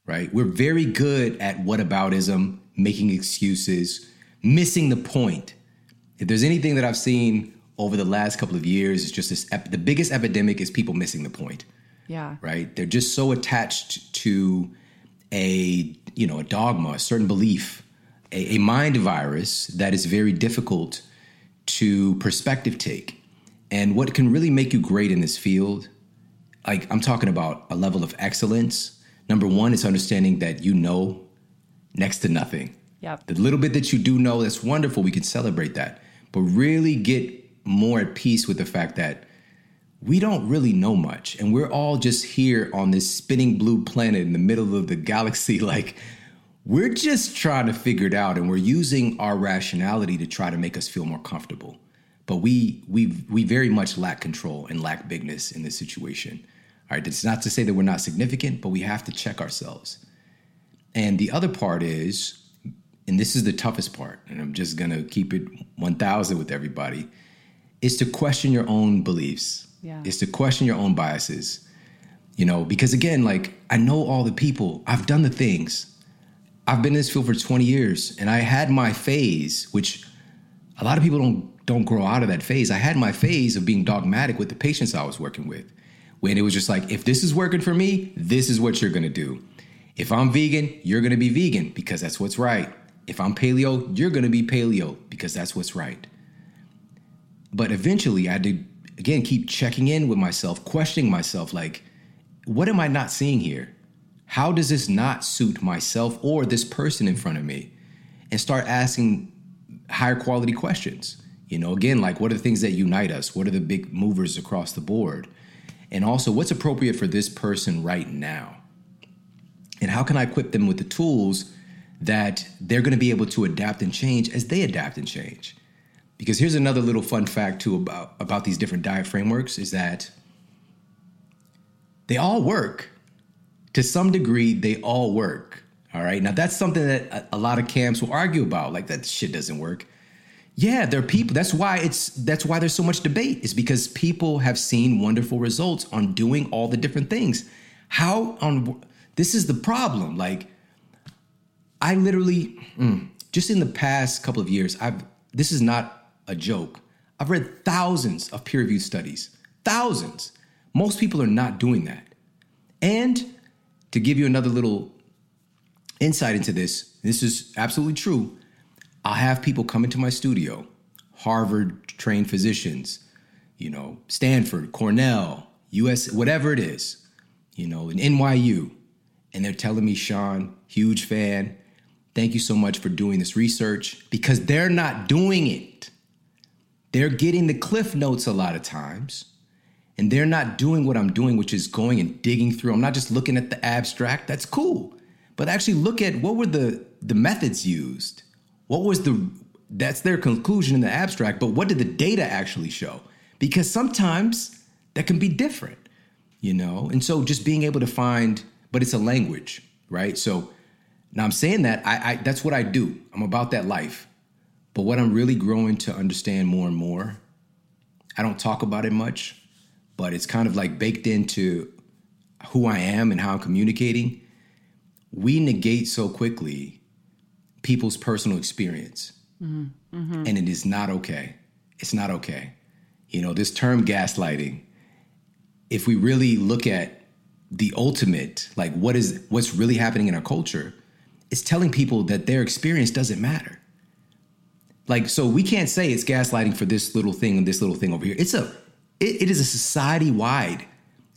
right? We're very good at whataboutism making excuses missing the point. If there's anything that i've seen over the last couple of years it's just this ep- the biggest epidemic is people missing the point yeah right they're just so attached to a you know a dogma a certain belief a, a mind virus that is very difficult to perspective take. And what can really make you great in this field, like I'm talking about a level of excellence. Number one is understanding that you know next to nothing. Yep. The little bit that you do know, that's wonderful. We can celebrate that. But really get more at peace with the fact that we don't really know much. And we're all just here on this spinning blue planet in the middle of the galaxy. Like, we're just trying to figure it out and we're using our rationality to try to make us feel more comfortable. But we we we very much lack control and lack bigness in this situation. All right, it's not to say that we're not significant, but we have to check ourselves. And the other part is, and this is the toughest part, and I'm just gonna keep it 1000 with everybody, is to question your own beliefs. Yeah. Is to question your own biases. You know, because again, like I know all the people, I've done the things, I've been in this field for 20 years and I had my phase, which a lot of people don't don't grow out of that phase. I had my phase of being dogmatic with the patients I was working with. When it was just like, if this is working for me, this is what you're gonna do. If I'm vegan, you're gonna be vegan because that's what's right. If I'm paleo, you're gonna be paleo because that's what's right. But eventually I did again keep checking in with myself, questioning myself, like, what am I not seeing here? How does this not suit myself or this person in front of me? And start asking higher quality questions. You know, again, like what are the things that unite us? What are the big movers across the board? And also, what's appropriate for this person right now? And how can I equip them with the tools that they're to be able to adapt and change as they adapt and change? Because here's another little fun fact too about about these different diet frameworks is that they all work to some degree, they all work. All right. Now, that's something that a, lot of camps will argue about. Like, that shit doesn't work. Yeah, there are people. That's why it's that's why there's so much debate. Is because people have seen wonderful results on doing all the different things. How on this is the problem. Like, I literally mm, just in the past couple of years, I've this is not a joke. I've read thousands of peer-reviewed studies. Thousands. Most people are not doing that. And to give you another little insight into this, this is absolutely true. I'll have people come into my studio, Harvard trained physicians, you know, Stanford, Cornell, US, whatever it is, you know, an NYU. And they're telling me, Shawn, huge fan. Thank you so much for doing this research because they're not doing it. They're getting the cliff notes a lot of times and they're not doing what I'm doing, which is going and digging through. I'm not just looking at the abstract. That's cool, but actually look at what were the the methods used. What was the that's their conclusion in the abstract, but what did the data actually show? Because sometimes that can be different, you know. And so just being able to find, but it's a language, right? So now I'm saying that I, I that's what I do. I'm about that life. But what I'm really growing to understand more and more, I don't talk about it much but it's kind of like baked into who I am and how I'm communicating. We negate so quickly people's personal experience. Mm-hmm. Mm-hmm. And it is not okay. It's not okay. You know, this term gaslighting, if we really look at the ultimate, like what is what's really happening in our culture, it's telling people that their experience doesn't matter. Like, so we can't say it's gaslighting for this little thing and this little thing over here. It's a it, it is a society-wide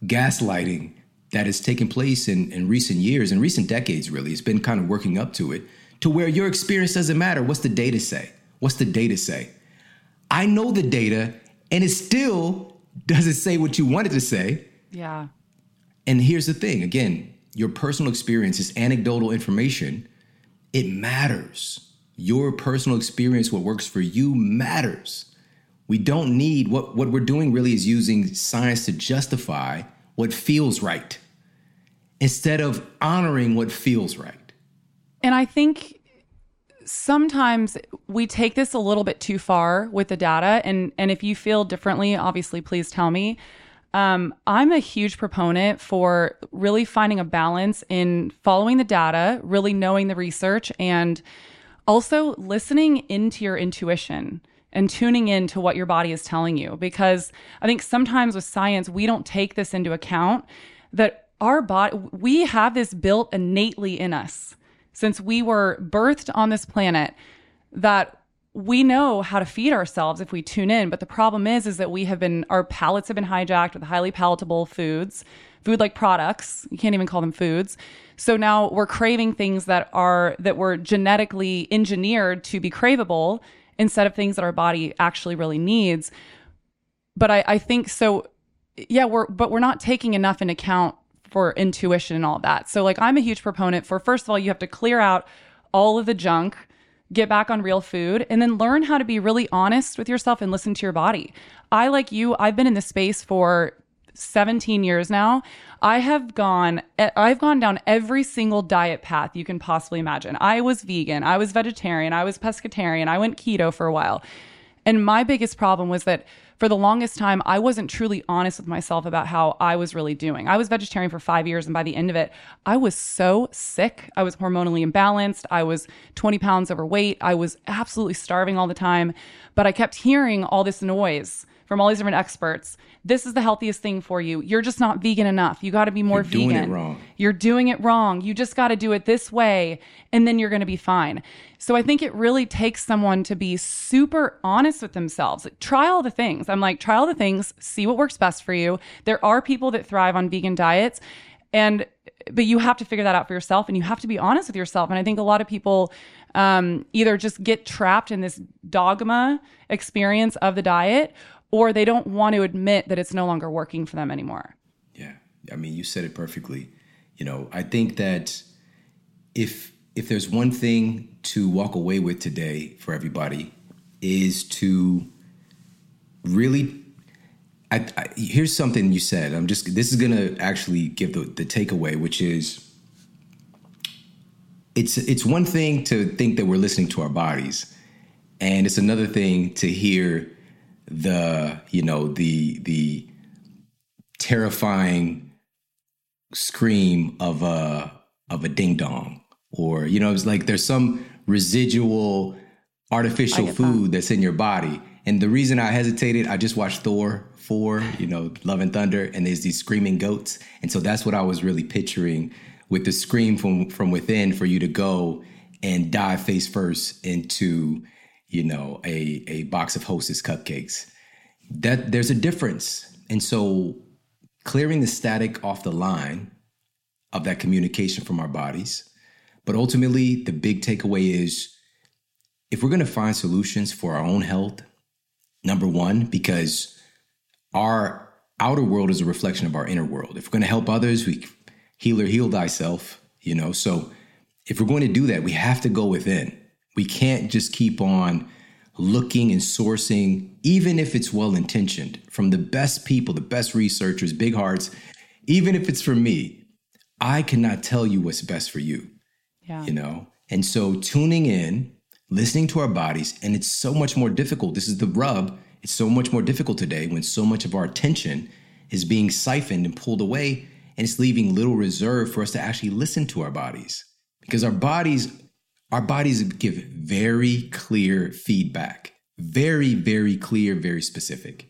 gaslighting that has taken place in, in recent years, in recent decades, really. It's been kind of working up to it, to where your experience doesn't matter. What's the data say? What's the data say? I know the data, and it still doesn't say what you wanted to say. Yeah. And here's the thing again, your personal experience is anecdotal information. It matters. Your personal experience, what works for you, matters. We don't need what, what we're doing really is using science to justify what feels right instead of honoring what feels right. And I think sometimes we take this a little bit too far with the data and and if you feel differently obviously please tell me um, i'm a huge proponent for really finding a balance in following the data really knowing the research and also listening into your intuition and tuning in to what your body is telling you. Because I think sometimes with science, we don't take this into account that our body, we have this built innately in us since we were birthed on this planet that we know how to feed ourselves if we tune in but the problem is is that we have been our palates have been hijacked with highly palatable foods food like products you can't even call them foods so now we're craving things that are that were genetically engineered to be craveable instead of things that our body actually really needs. But I, I think so. Yeah, we're but we're not taking enough in account for intuition and all that. So like I'm a huge proponent for first of all, you have to clear out all of the junk, get back on real food, and then learn how to be really honest with yourself and listen to your body. I like you, I've been in this space for 17 years now, I have gone I've gone down every single diet path you can possibly imagine. I was vegan, I was vegetarian, I was pescatarian, I went keto for a while. And my biggest problem was that for the longest time, I wasn't truly honest with myself about how I was really doing. I was vegetarian for five years, and by the end of it, I was so sick. I was hormonally imbalanced. I was 20 pounds overweight. I was absolutely starving all the time. But I kept hearing all this noise from all these different experts. This is the healthiest thing for you. You're just not vegan enough. You got to be more You're vegan. Doing it wrong. You're doing it wrong. You just got to do it this way, and then you're going to be fine. So I think it really takes someone to be super honest with themselves. Try all the things. I'm like, try all the things, see what works best for you. There are people that thrive on vegan diets. And but you have to figure that out for yourself and you have to be honest with yourself. And I think a lot of people um, either just get trapped in this dogma experience of the diet or they don't want to admit that it's no longer working for them anymore. Yeah. I mean, you said it perfectly. You know, I think that if if there's one thing to walk away with today for everybody is to really I, I, here's something you said. I'm just this is gonna actually give the, the takeaway, which is it's it's one thing to think that we're listening to our bodies, and it's another thing to hear the you know the the terrifying scream of a of a ding dong or you know it's like there's some residual artificial food that. that's in your body and the reason i hesitated i just watched thor 4 you know love and thunder and there's these screaming goats and so that's what i was really picturing with the scream from from within for you to go and dive face first into you know, a, a box of Hostess cupcakes. That there's a difference. And so clearing the static off the line of that communication from our bodies. But ultimately, the big takeaway is if we're going to find solutions for our own health, number one, because our outer world is a reflection of our inner world. If we're going to help others, we heal or heal thyself, you know. So if we're going to do that, we have to go within. We can't just keep on looking and sourcing, even if it's well intentioned, from the best people, the best researchers, big hearts, even if it's for me. I cannot tell you what's best for you. Yeah. You know? And so tuning in, listening to our bodies, and it's so much more difficult. This is the rub. It's so much more difficult today when so much of our attention is being siphoned and pulled away, and it's leaving little reserve for us to actually listen to our bodies. Because our bodies our bodies give very clear feedback, very, very clear, very specific.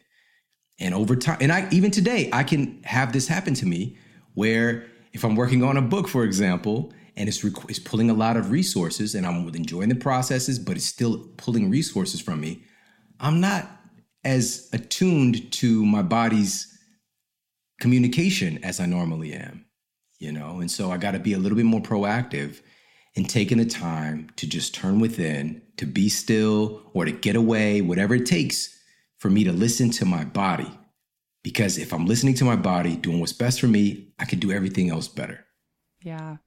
And over time, and I even today, I can have this happen to me where if I'm working on a book, for example, and it's, it's pulling a lot of resources and I'm enjoying the processes, but it's still pulling resources from me, I'm not as attuned to my body's communication as I normally am, you know? And so I got to be a little bit more proactive in taking the time to just turn within, to be still or to get away, whatever it takes for me to listen to my body. Because if I'm listening to my body, doing what's best for me, I can do everything else better. Yeah.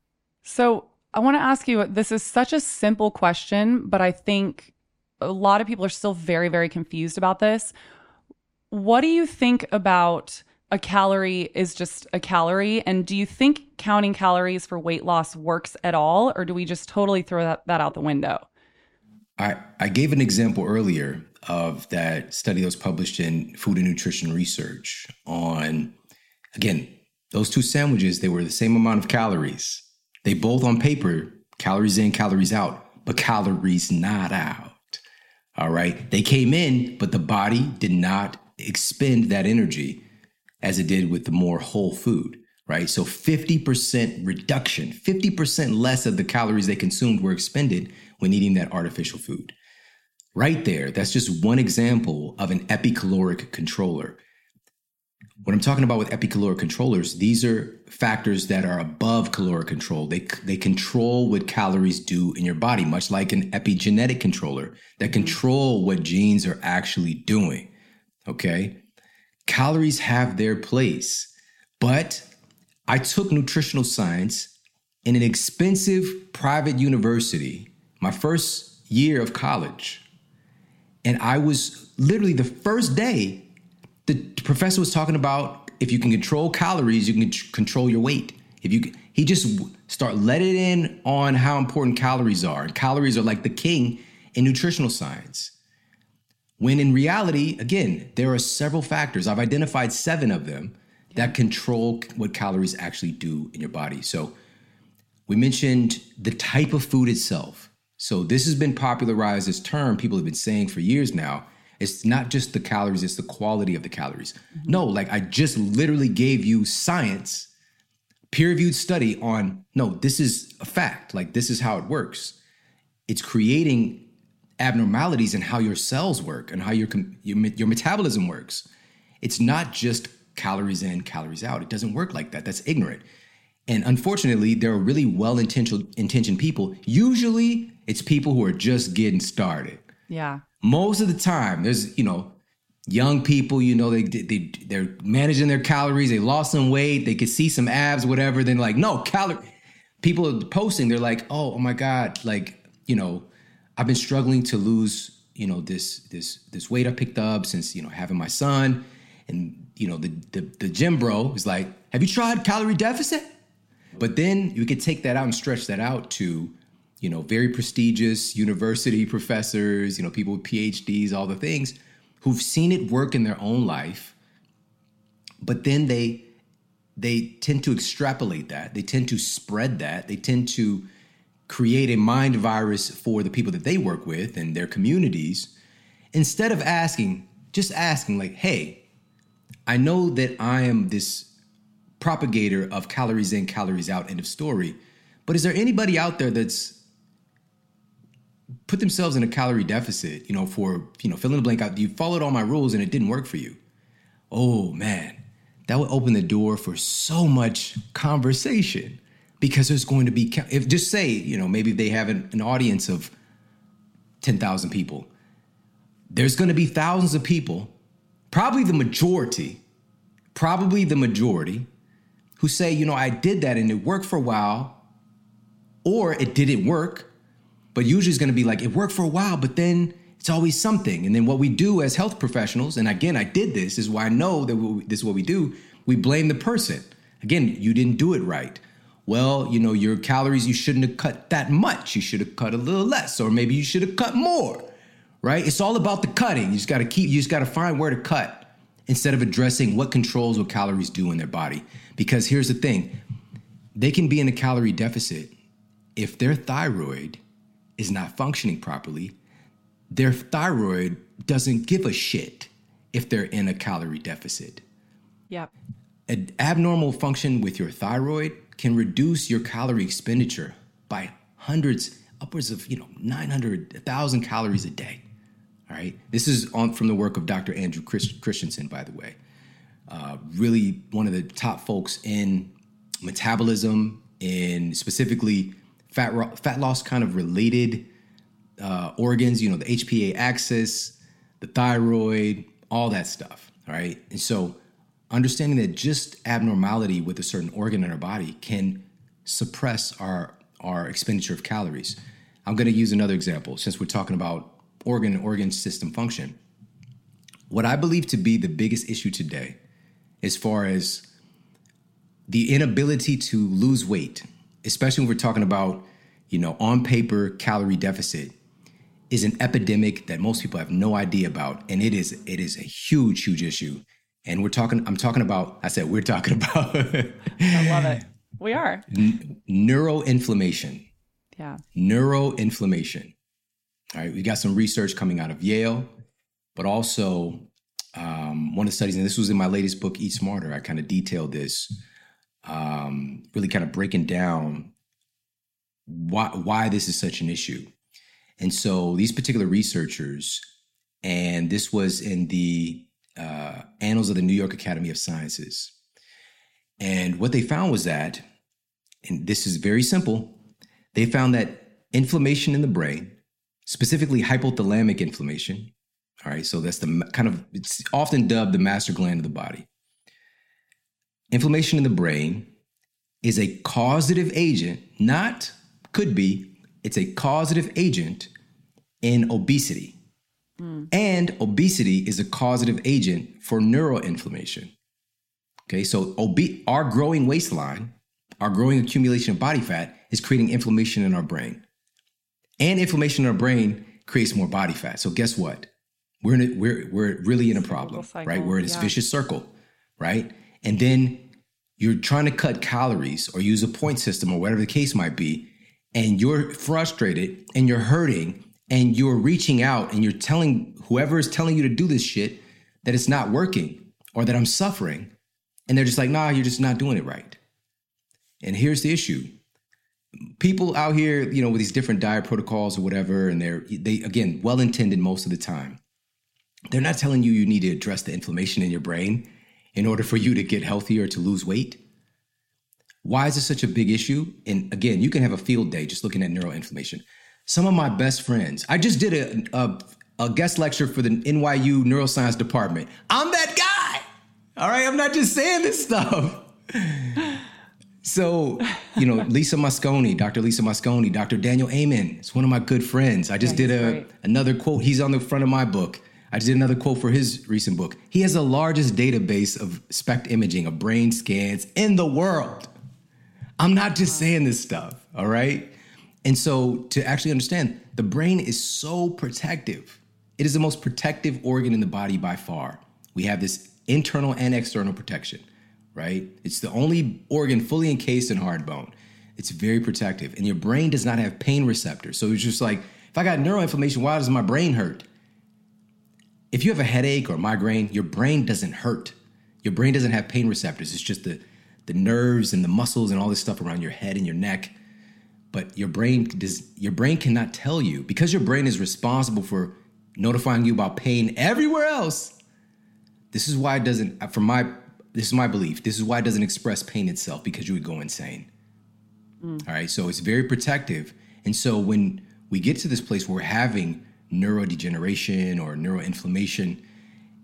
So I want to ask you this is such a simple question, but I think a lot of people are still very, very confused about this. What do you think about a calorie is just a calorie? And do you think counting calories for weight loss works at all? Or do we just totally throw that, that out the window? I, I gave an example earlier of that study that was published in Food and Nutrition Research on, again, those two sandwiches, they were the same amount of calories. They both on paper, calories in, calories out, but calories not out. All right. They came in, but the body did not expend that energy as it did with the more whole food, right? So 50% reduction, 50% less of the calories they consumed were expended when eating that artificial food. Right there, that's just one example of an epicaloric controller. What I'm talking about with epicaloric controllers, these are factors that are above caloric control. They, they control what calories do in your body, much like an epigenetic controller that mm-hmm. control what genes are actually doing. Okay. Calories have their place, but I took nutritional science in an expensive private university, my first year of college. And I was literally the first day the professor was talking about if you can control calories, you can control your weight. If you he just start letting in on how important calories are. Calories are like the king in nutritional science. When in reality, again, there are several factors. I've identified seven of them that control what calories actually do in your body. So we mentioned the type of food itself. So this has been popularized as term people have been saying for years now it's not just the calories, it's the quality of the calories. Mm-hmm. No, like I just literally gave you science, peer reviewed study on no, this is a fact. Like this is how it works. It's creating abnormalities in how your cells work and how your, your, your metabolism works. It's not just calories in, calories out. It doesn't work like that. That's ignorant. And unfortunately, there are really well intentioned people. Usually, it's people who are just getting started. Yeah most of the time there's you know young people you know they, they they're managing their calories they lost some weight they could see some abs whatever then like no calorie people are posting they're like oh oh my god like you know i've been struggling to lose you know this this this weight i picked up since you know having my son and you know the the, the gym bro is like have you tried calorie deficit but then you could take that out and stretch that out to you know, very prestigious university professors, you know, people with PhDs, all the things, who've seen it work in their own life, but then they they tend to extrapolate that. They tend to spread that. They tend to create a mind virus for the people that they work with and their communities instead of asking, just asking like, "Hey, I know that I am this propagator of calories in, calories out end of story, but is there anybody out there that's put themselves in a calorie deficit, you know, for, you know, fill in the blank out. You followed all my rules and it didn't work for you. Oh man, that would open the door for so much conversation because there's going to be, if just say, you know, maybe they have an, an audience of 10,000 people. There's going to be thousands of people, probably the majority, probably the majority who say, you know, I did that and it worked for a while, or it didn't work, but usually it's going to be like, it worked for a while, but then it's always something. And then what we do as health professionals, and again, I did this, is why I know that we, this is what we do. We blame the person. Again, you didn't do it right. Well, you know, your calories, you shouldn't have cut that much. You should have cut a little less, or maybe you should have cut more, right? It's all about the cutting. You just got to keep, you just got to find where to cut instead of addressing what controls what calories do in their body. Because here's the thing they can be in a calorie deficit if their thyroid is not functioning properly, their thyroid doesn't give a shit if they're in a calorie deficit. Yep. An abnormal function with your thyroid can reduce your calorie expenditure by hundreds, upwards of, you know, 900, 1,000 calories a day. All right. This is on from the work of Dr. Andrew Christensen, by the way. Uh, really one of the top folks in metabolism, in specifically fat, fat loss kind of related uh, organs, you know, the HPA axis, the thyroid, all that stuff. All right. And so understanding that just abnormality with a certain organ in our body can suppress our, our expenditure of calories. I'm going to use another example since we're talking about organ organ system function. What I believe to be the biggest issue today, as far as the inability to lose weight, especially when we're talking about, you know, on paper calorie deficit, is an epidemic that most people have no idea about, and it is it is a huge, huge issue. And we're talking. I'm talking about. I said we're talking about. I love it. We are N- neuroinflammation. Yeah. Neuroinflammation. All right, we got some research coming out of Yale, but also um, one of the studies, and this was in my latest book, Eat Smarter. I kind of detailed this, um, really kind of breaking down why why this is such an issue. And so these particular researchers, and this was in the uh, Annals of the New York Academy of Sciences. And what they found was that, and this is very simple, they found that inflammation in the brain, specifically hypothalamic inflammation, all right, so that's the kind of, it's often dubbed the master gland of the body. Inflammation in the brain is a causative agent, not could be, it's a causative agent in obesity. Mm. And obesity is a causative agent for neuroinflammation. Okay, so obe- our growing waistline, our growing accumulation of body fat is creating inflammation in our brain. And inflammation in our brain creates more body fat. So guess what? We're in a, we're we're really in a problem, right? We're in this yeah. vicious circle, right? And then you're trying to cut calories or use a point system or whatever the case might be, and you're frustrated and you're hurting and you're reaching out and you're telling whoever is telling you to do this shit that it's not working or that I'm suffering. And they're just like, nah, you're just not doing it right. And here's the issue. People out here, you know, with these different diet protocols or whatever, and they're they again well intended most of the time. They're not telling you you need to address the inflammation in your brain in order for you to get healthy or to lose weight. Why is this such a big issue? And again, you can have a field day just looking at neuroinflammation some of my best friends. I just did a, a, a guest lecture for the NYU neuroscience department. I'm that guy. All right, I'm not just saying this stuff. So, you know, Lisa Mosconi, Dr. Lisa Mosconi, Dr. Daniel Amen, it's one of my good friends. I just yeah, did a great. another quote. He's on the front of my book. I just did another quote for his recent book. He has the largest database of SPECT imaging of brain scans in the world. I'm not just saying this stuff, all right? And so to actually understand, the brain is so protective. It is the most protective organ in the body by far. We have this internal and external protection, right? It's the only organ fully encased in hard bone. It's very protective. And your brain does not have pain receptors. So it's just like, if I got neuroinflammation, why does my brain hurt? If you have a headache or migraine, your brain doesn't hurt. Your brain doesn't have pain receptors. It's just the, the nerves and the muscles and all this stuff around your head and your neck but your brain does your brain cannot tell you. Because your brain is responsible for notifying you about pain everywhere else this is why it doesn't from my this is my belief this is why it doesn't express pain itself because you would go insane. Mm. all right so it's very protective. And so when we get to this place where we're having neurodegeneration or neuroinflammation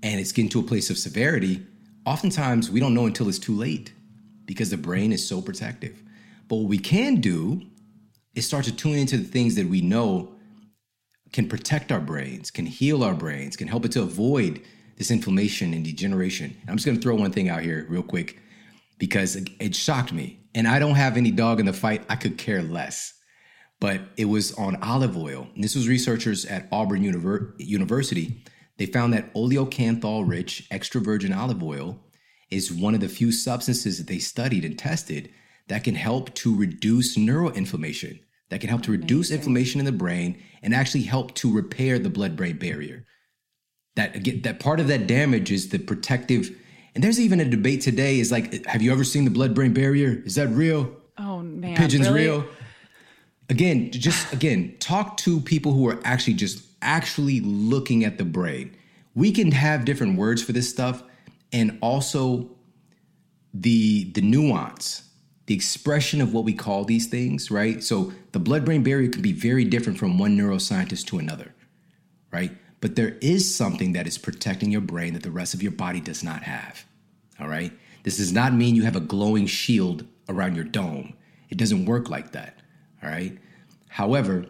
and it's getting to a place of severity oftentimes we don't know until it's too late because the brain is so protective. But what we can do is start to tune into the things that we know can protect our brains, can heal our brains, can help it to avoid this inflammation and degeneration. I'm just going to throw one thing out here real quick because it shocked me. And I don't have any dog in the fight. I could care less. But it was on olive oil. And this was researchers at Auburn Univer- University. They found that oleocanthal rich extra virgin olive oil is one of the few substances that they studied and tested that can help to reduce neuroinflammation, that can help to reduce inflammation in the brain and actually help to repair the blood brain barrier. that again that part of that damage is the protective and there's even a debate today is like have you ever seen the blood brain barrier? Is that real? Oh man pigeons really? real? Again just again talk to people who are actually just actually looking at the brain. We can have different words for this stuff and also the the nuance the expression of what we call these things right so the blood brain barrier can be very different from one neuroscientist to another right but there is something that is protecting your brain that the rest of your body does not have. All right? This does not mean you have a glowing shield around your dome. It doesn't work like that. All right? However,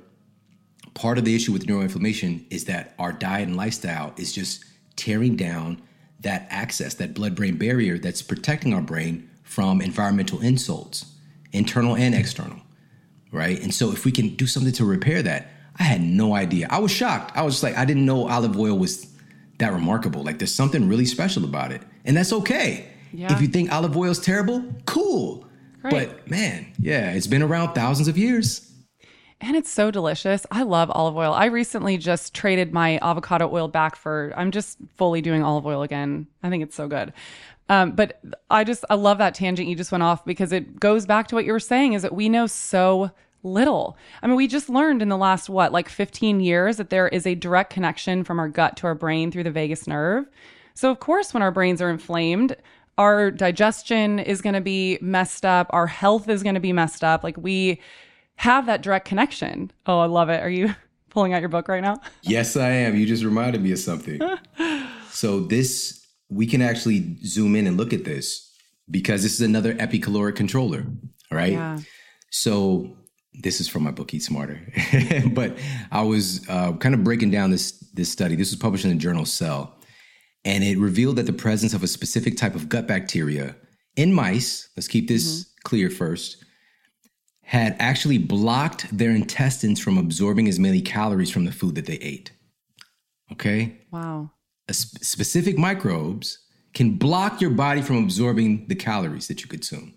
part of the issue with neuroinflammation is that our diet and lifestyle is just tearing down that access, that blood brain barrier that's protecting our brain from environmental insults, internal and external. Right? And so if we can do something to repair that, I had no idea. I was shocked. I was just like, I didn't know olive oil was that remarkable. Like, there's something really special about it, and that's okay. Yeah. If you think olive oil is terrible, cool. Great. But man, yeah, it's been around thousands of years. And it's so delicious. I love olive oil. I recently just traded my avocado oil back for, I'm just fully doing olive oil again. I think it's so good. Um, but I just, I love that tangent you just went off because it goes back to what you were saying is that we know so little. I mean, we just learned in the last, what, like 15 years that there is a direct connection from our gut to our brain through the vagus nerve. So, of course, when our brains are inflamed, our digestion is going to be messed up, our health is going to be messed up. Like, we have that direct connection. Oh, I love it. Are you pulling out your book right now? Yes, I am. You just reminded me of something. so, this, we can actually zoom in and look at this because this is another epicaloric controller, right? Yeah. So, this is from my book Eat Smarter, but I was uh, kind of breaking down this this study. This was published in the journal Cell, and it revealed that the presence of a specific type of gut bacteria in mice. Let's keep this mm-hmm. clear first. Had actually blocked their intestines from absorbing as many calories from the food that they ate. Okay. Wow. Sp- specific microbes can block your body from absorbing the calories that you consume.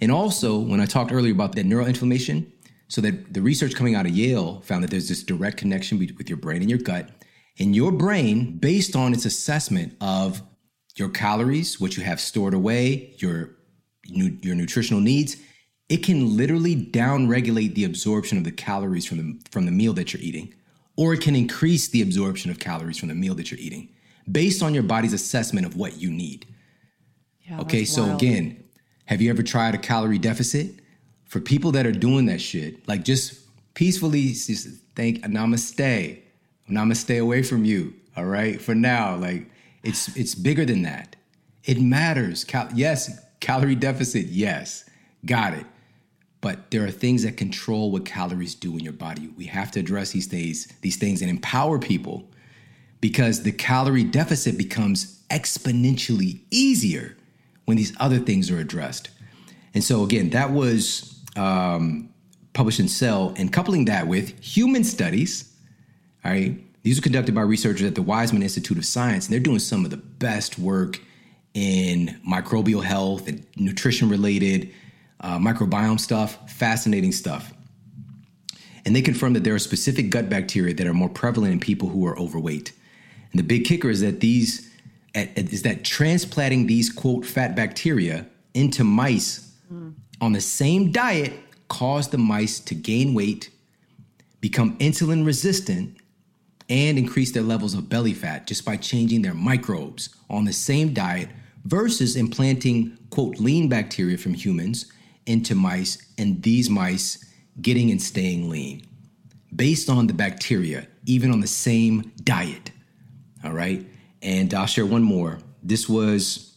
And also, when I talked earlier about that neuroinflammation, so that the research coming out of Yale found that there's this direct connection with your brain and your gut. And your brain, based on its assessment of your calories, what you have stored away, your your nutritional needs, it can literally downregulate the absorption of the calories from the from the meal that you're eating, or it can increase the absorption of calories from the meal that you're eating, based on your body's assessment of what you need. Yeah, okay, so wild. again, have you ever tried a calorie deficit? for people that are doing that shit, like just peacefully just think namaste. Namaste away from you. All right. For now, like it's it's bigger than that. It matters. Cal- yes, calorie deficit, yes. Got it. But there are things that control what calories do in your body. We have to address these things, these things and empower people because the calorie deficit becomes exponentially easier when these other things are addressed. And so again, that was um, published in Cell, and coupling that with human studies. All right, these are conducted by researchers at the Weizmann Institute of Science, and they're doing some of the best work in microbial health and nutrition related uh, microbiome stuff. Fascinating stuff. And they confirm that there are specific gut bacteria that are more prevalent in people who are overweight. And the big kicker is that these is that transplanting these quote fat bacteria into mice mm on the same diet caused the mice to gain weight, become insulin resistant, and increase their levels of belly fat just by changing their microbes on the same diet versus implanting, quote, lean bacteria from humans into mice and these mice getting and staying lean based on the bacteria, even on the same diet. All right. And I'll share one more. This was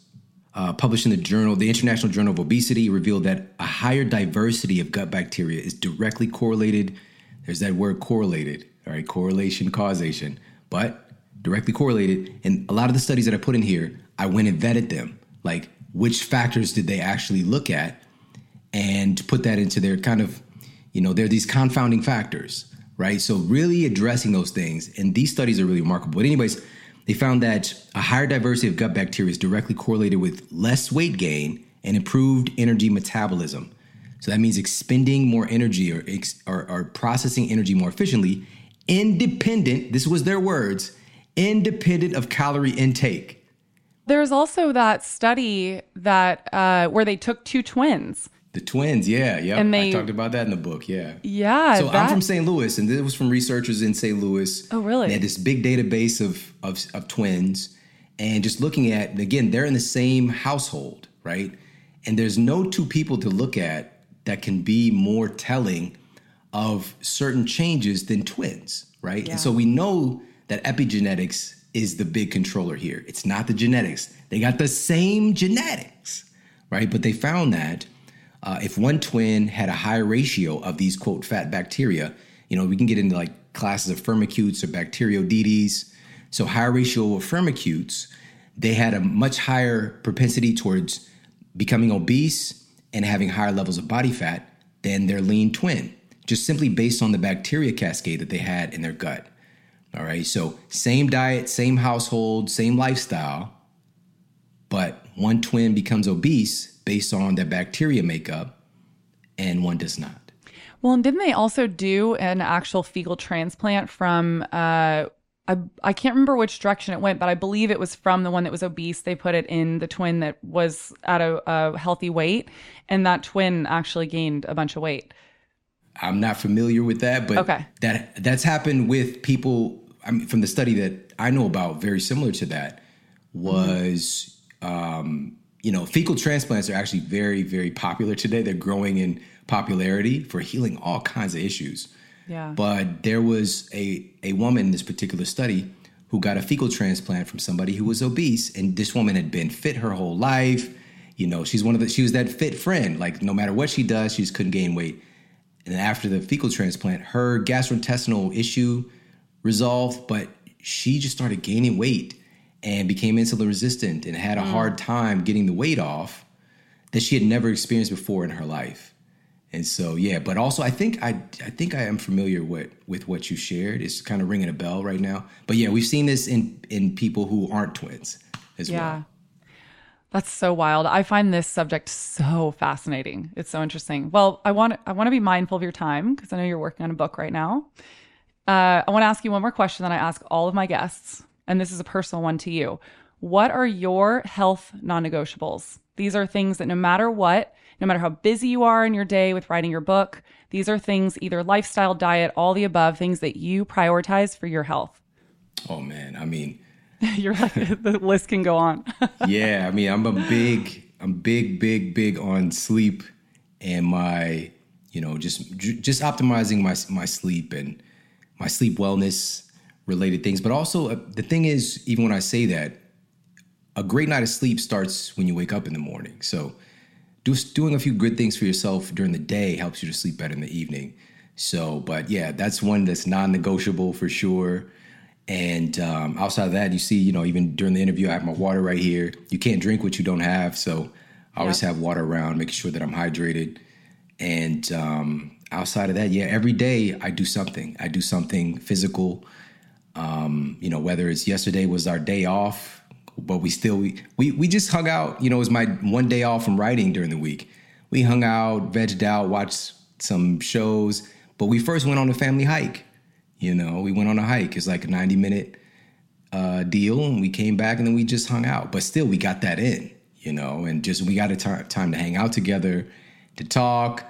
uh, published in the journal, the International Journal of Obesity, revealed that a higher diversity of gut bacteria is directly correlated. There's that word correlated, all right, correlation, causation, but directly correlated. And a lot of the studies that I put in here, I went and vetted them. Like, which factors did they actually look at and put that into their kind of, you know, they're these confounding factors, right? So, really addressing those things. And these studies are really remarkable. But, anyways, they found that a higher diversity of gut bacteria is directly correlated with less weight gain and improved energy metabolism. So that means expending more energy or, or, or processing energy more efficiently, independent, this was their words, independent of calorie intake. There's also that study that uh, where they took two twins. The twins, yeah, yeah. They- I talked about that in the book, yeah. Yeah, So I'm from St. Louis, and this was from researchers in St. Louis. Oh, really? They had this big database of, of of twins, and just looking at again, they're in the same household, right? And there's no two people to look at that can be more telling of certain changes than twins, right? And so we know that epigenetics is the big controller here. It's not the genetics. They got the same genetics, right? But they found that uh, if one twin had a high ratio of these quote fat bacteria, you know, we can get into like classes of firmicutes or bacteroidetes. So higher ratio of firmicutes, they had a much higher propensity towards becoming obese and having higher levels of body fat than their lean twin, just simply based on the bacteria cascade that they had in their gut. All right, so same diet, same household, same lifestyle, but one twin becomes obese based on their bacteria makeup, and one does not. Well, and didn't they also do an actual fecal transplant from? Uh, I I can't remember which direction it went, but I believe it was from the one that was obese. They put it in the twin that was at a, a healthy weight, and that twin actually gained a bunch of weight. I'm not familiar with that, but Okay. that that's happened with people. I mean, from the study that I know about, very similar to that was, um, you know, fecal transplants are actually very, very popular today. They're growing in popularity for healing all kinds of issues. Yeah. But there was a a woman in this particular study who got a fecal transplant from somebody who was obese, and this woman had been fit her whole life. You know, she's one of the she was that fit friend. Like no matter what she does, she just couldn't gain weight. And after the fecal transplant, her gastrointestinal issue resolved, but she just started gaining weight and became insulin resistant and had a hard time getting the weight off that she had never experienced before in her life. And so, yeah, but also I think I I think I am familiar with with what you shared. It's kind of ringing a bell right now. But yeah, we've seen this in in people who aren't twins as Yeah. well. That's so wild. I find this subject so fascinating. It's so interesting. Well, I want I want to be mindful of your time because I know you're working on a book right now. Uh, I want to ask you one more question that I ask all of my guests, and this is a personal one to you. What are your health non-negotiables? These are things that no matter what, no matter how busy you are in your day with writing your book, these are things either lifestyle, diet, all the above, things that you prioritize for your health. Oh man, I mean, you're like the list can go on. yeah, I mean, I'm a big, I'm big, big, big on sleep and my, you know, just just optimizing my my sleep and my sleep wellness related things. But also, uh, the thing is, even when I say that, a great night of sleep starts when you wake up in the morning. So, do, doing a few good things for yourself during the day helps you to sleep better in the evening. So, but yeah, that's one that's non-negotiable for sure. And um, outside of that, you see, you know, even during the interview, I have my water right here. You can't drink what you don't have, so I always Yep. have water around, making sure that I'm hydrated. And um, outside of that, yeah, every day I do something. I do something physical. Um, you know, whether it's yesterday was our day off, but we still we we, we just hung out. You know, it was my one day off from writing during the week. We hung out, vegged out, watched some shows, but we first went on a family hike. You know, we went on a hike. It's like a 90 minute uh, deal, and we came back and then we just hung out. But still, we got that in, you know, and just we got a ti- time to hang out together, to talk.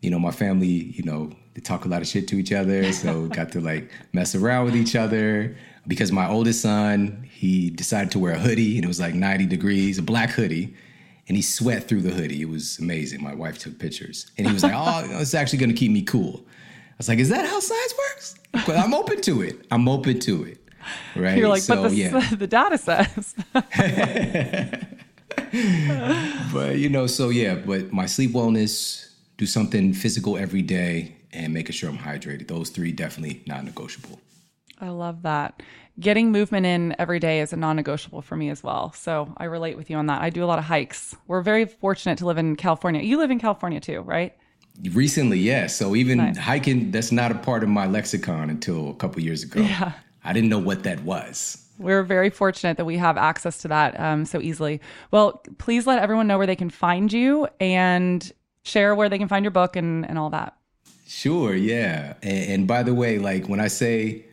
You know, my family, you know, they talk a lot of shit to each other, so got to like mess around with each other. Because my oldest son, he decided to wear a hoodie, and it was like 90 degrees, a black hoodie, and he sweat through the hoodie. It was amazing. My wife took pictures, and he was like, "Oh, it's actually going to keep me cool." I was like, "Is that how science works?" But I'm open to it. I'm open to it. Right. You're like, so but the, yeah. the data says. But you know, so yeah, but my sleep wellness, do something physical every day and making sure I'm hydrated. Those three definitely not negotiable. I love that. Getting movement in every day is a non negotiable for me as well. So I relate with you on that. I do a lot of hikes. We're very fortunate to live in California. You live in California too, right? Recently, yes. So even Nice. hiking, that's not a part of my lexicon until a couple years ago. Yeah. I didn't know what that was. We're very fortunate that we have access to that um, so easily. Well, please let everyone know where they can find you and share where they can find your book and, and all that. Sure, yeah. And, and by the way, like when I say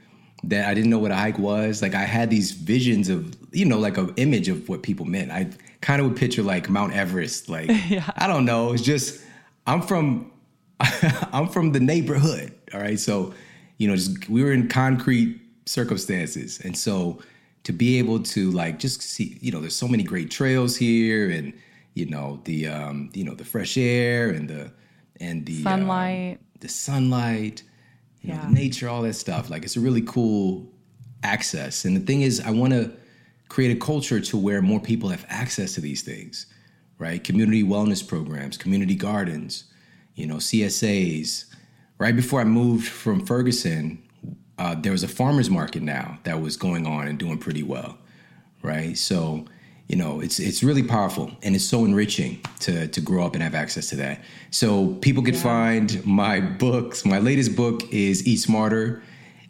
that I didn't know what a hike was. Like I had these visions of, you know, like an image of what people meant. I kind of would picture like Mount Everest. Like yeah. I don't know. It's just I'm from I'm from the neighborhood. All right. So, you know, just we were in concrete circumstances. And so to be able to like just see, you know, there's so many great trails here and, you know, the um, you know, the fresh air and the and the sunlight. Um, the sunlight, you yeah. know, the nature, all that stuff. Like it's a really cool access. And the thing is, I want to create a culture to where more people have access to these things, right? Community wellness programs, community gardens, you know, CSAs. Right before I moved from Ferguson, uh, there was a farmers market now that was going on and doing pretty well, right? So, you know, it's it's really powerful and it's so enriching to to grow up and have access to that. So people could yeah. find my books. My latest book is Eat Smarter.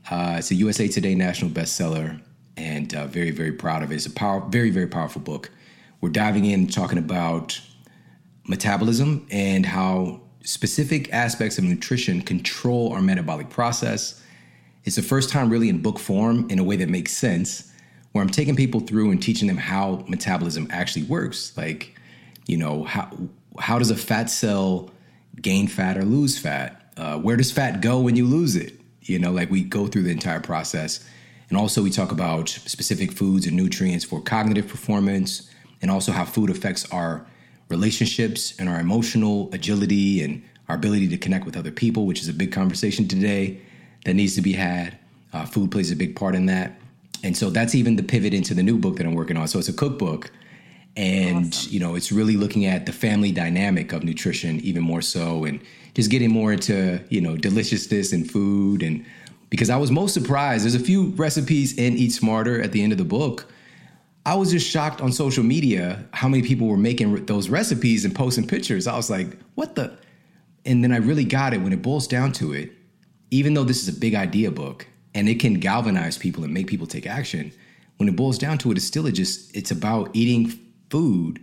Uh, it's a USA Today national bestseller, and uh, very very proud of it. It's a power, very very powerful book. We're diving in talking about metabolism and how specific aspects of nutrition control our metabolic process. It's the first time really in book form in a way that makes sense, where I'm taking people through and teaching them how metabolism actually works. Like, you know, how how does a fat cell gain fat or lose fat? Uh, where does fat go when you lose it? You know, like we go through the entire process. And also, we talk about specific foods and nutrients for cognitive performance, and also how food affects our relationships and our emotional agility and our ability to connect with other people, which is a big conversation today that needs to be had. Uh, food plays a big part in that. And so that's even the pivot into the new book that I'm working on. So it's a cookbook. And, awesome. you know, it's really looking at the family dynamic of nutrition even more so and just getting more into, you know, deliciousness and food. And because I was most surprised, there's a few recipes in Eat Smarter at the end of the book I was just shocked on social media how many people were making those recipes and posting pictures. I was like, what the? And then I really got it when it boils down to it. Even though this is a big idea book and it can galvanize people and make people take action, when it boils down to it, it's still just it's about eating food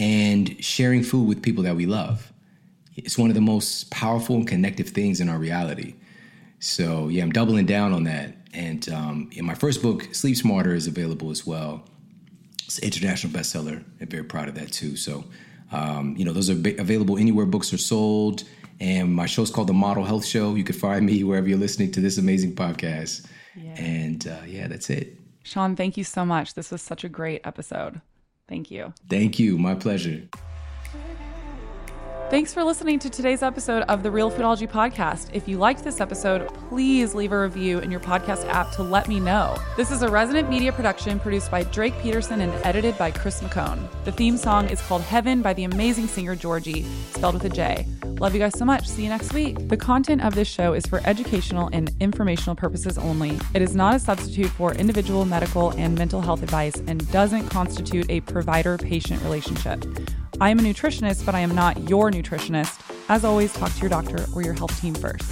and sharing food with people that we love. It's one of the most powerful and connective things in our reality. So yeah, I'm doubling down on that. And um, in my first book, Sleep Smarter, is available as well. It's an international bestseller. I'm very proud of that too. So, um, you know, those are available anywhere books are sold. And my show's called The Model Health Show. You can find me wherever you're listening to this amazing podcast. Yeah. And uh, yeah, that's it. Shawn, thank you so much. This was such a great episode. Thank you. Thank you. My pleasure. Thanks for listening to today's episode of the Realfoodology Podcast. If you liked this episode, please leave a review in your podcast app to let me know. This is a resident media production produced by Drake Peterson and edited by Chris McCone. The theme song is called Heaven by the amazing singer Georgie, spelled with a J. Love you guys so much. See you next week. The content of this show is for educational and informational purposes only. It is not a substitute for individual medical and mental health advice and doesn't constitute a provider patient relationship. I am a nutritionist, but I am not your nutritionist. As always, talk to your doctor or your health team first.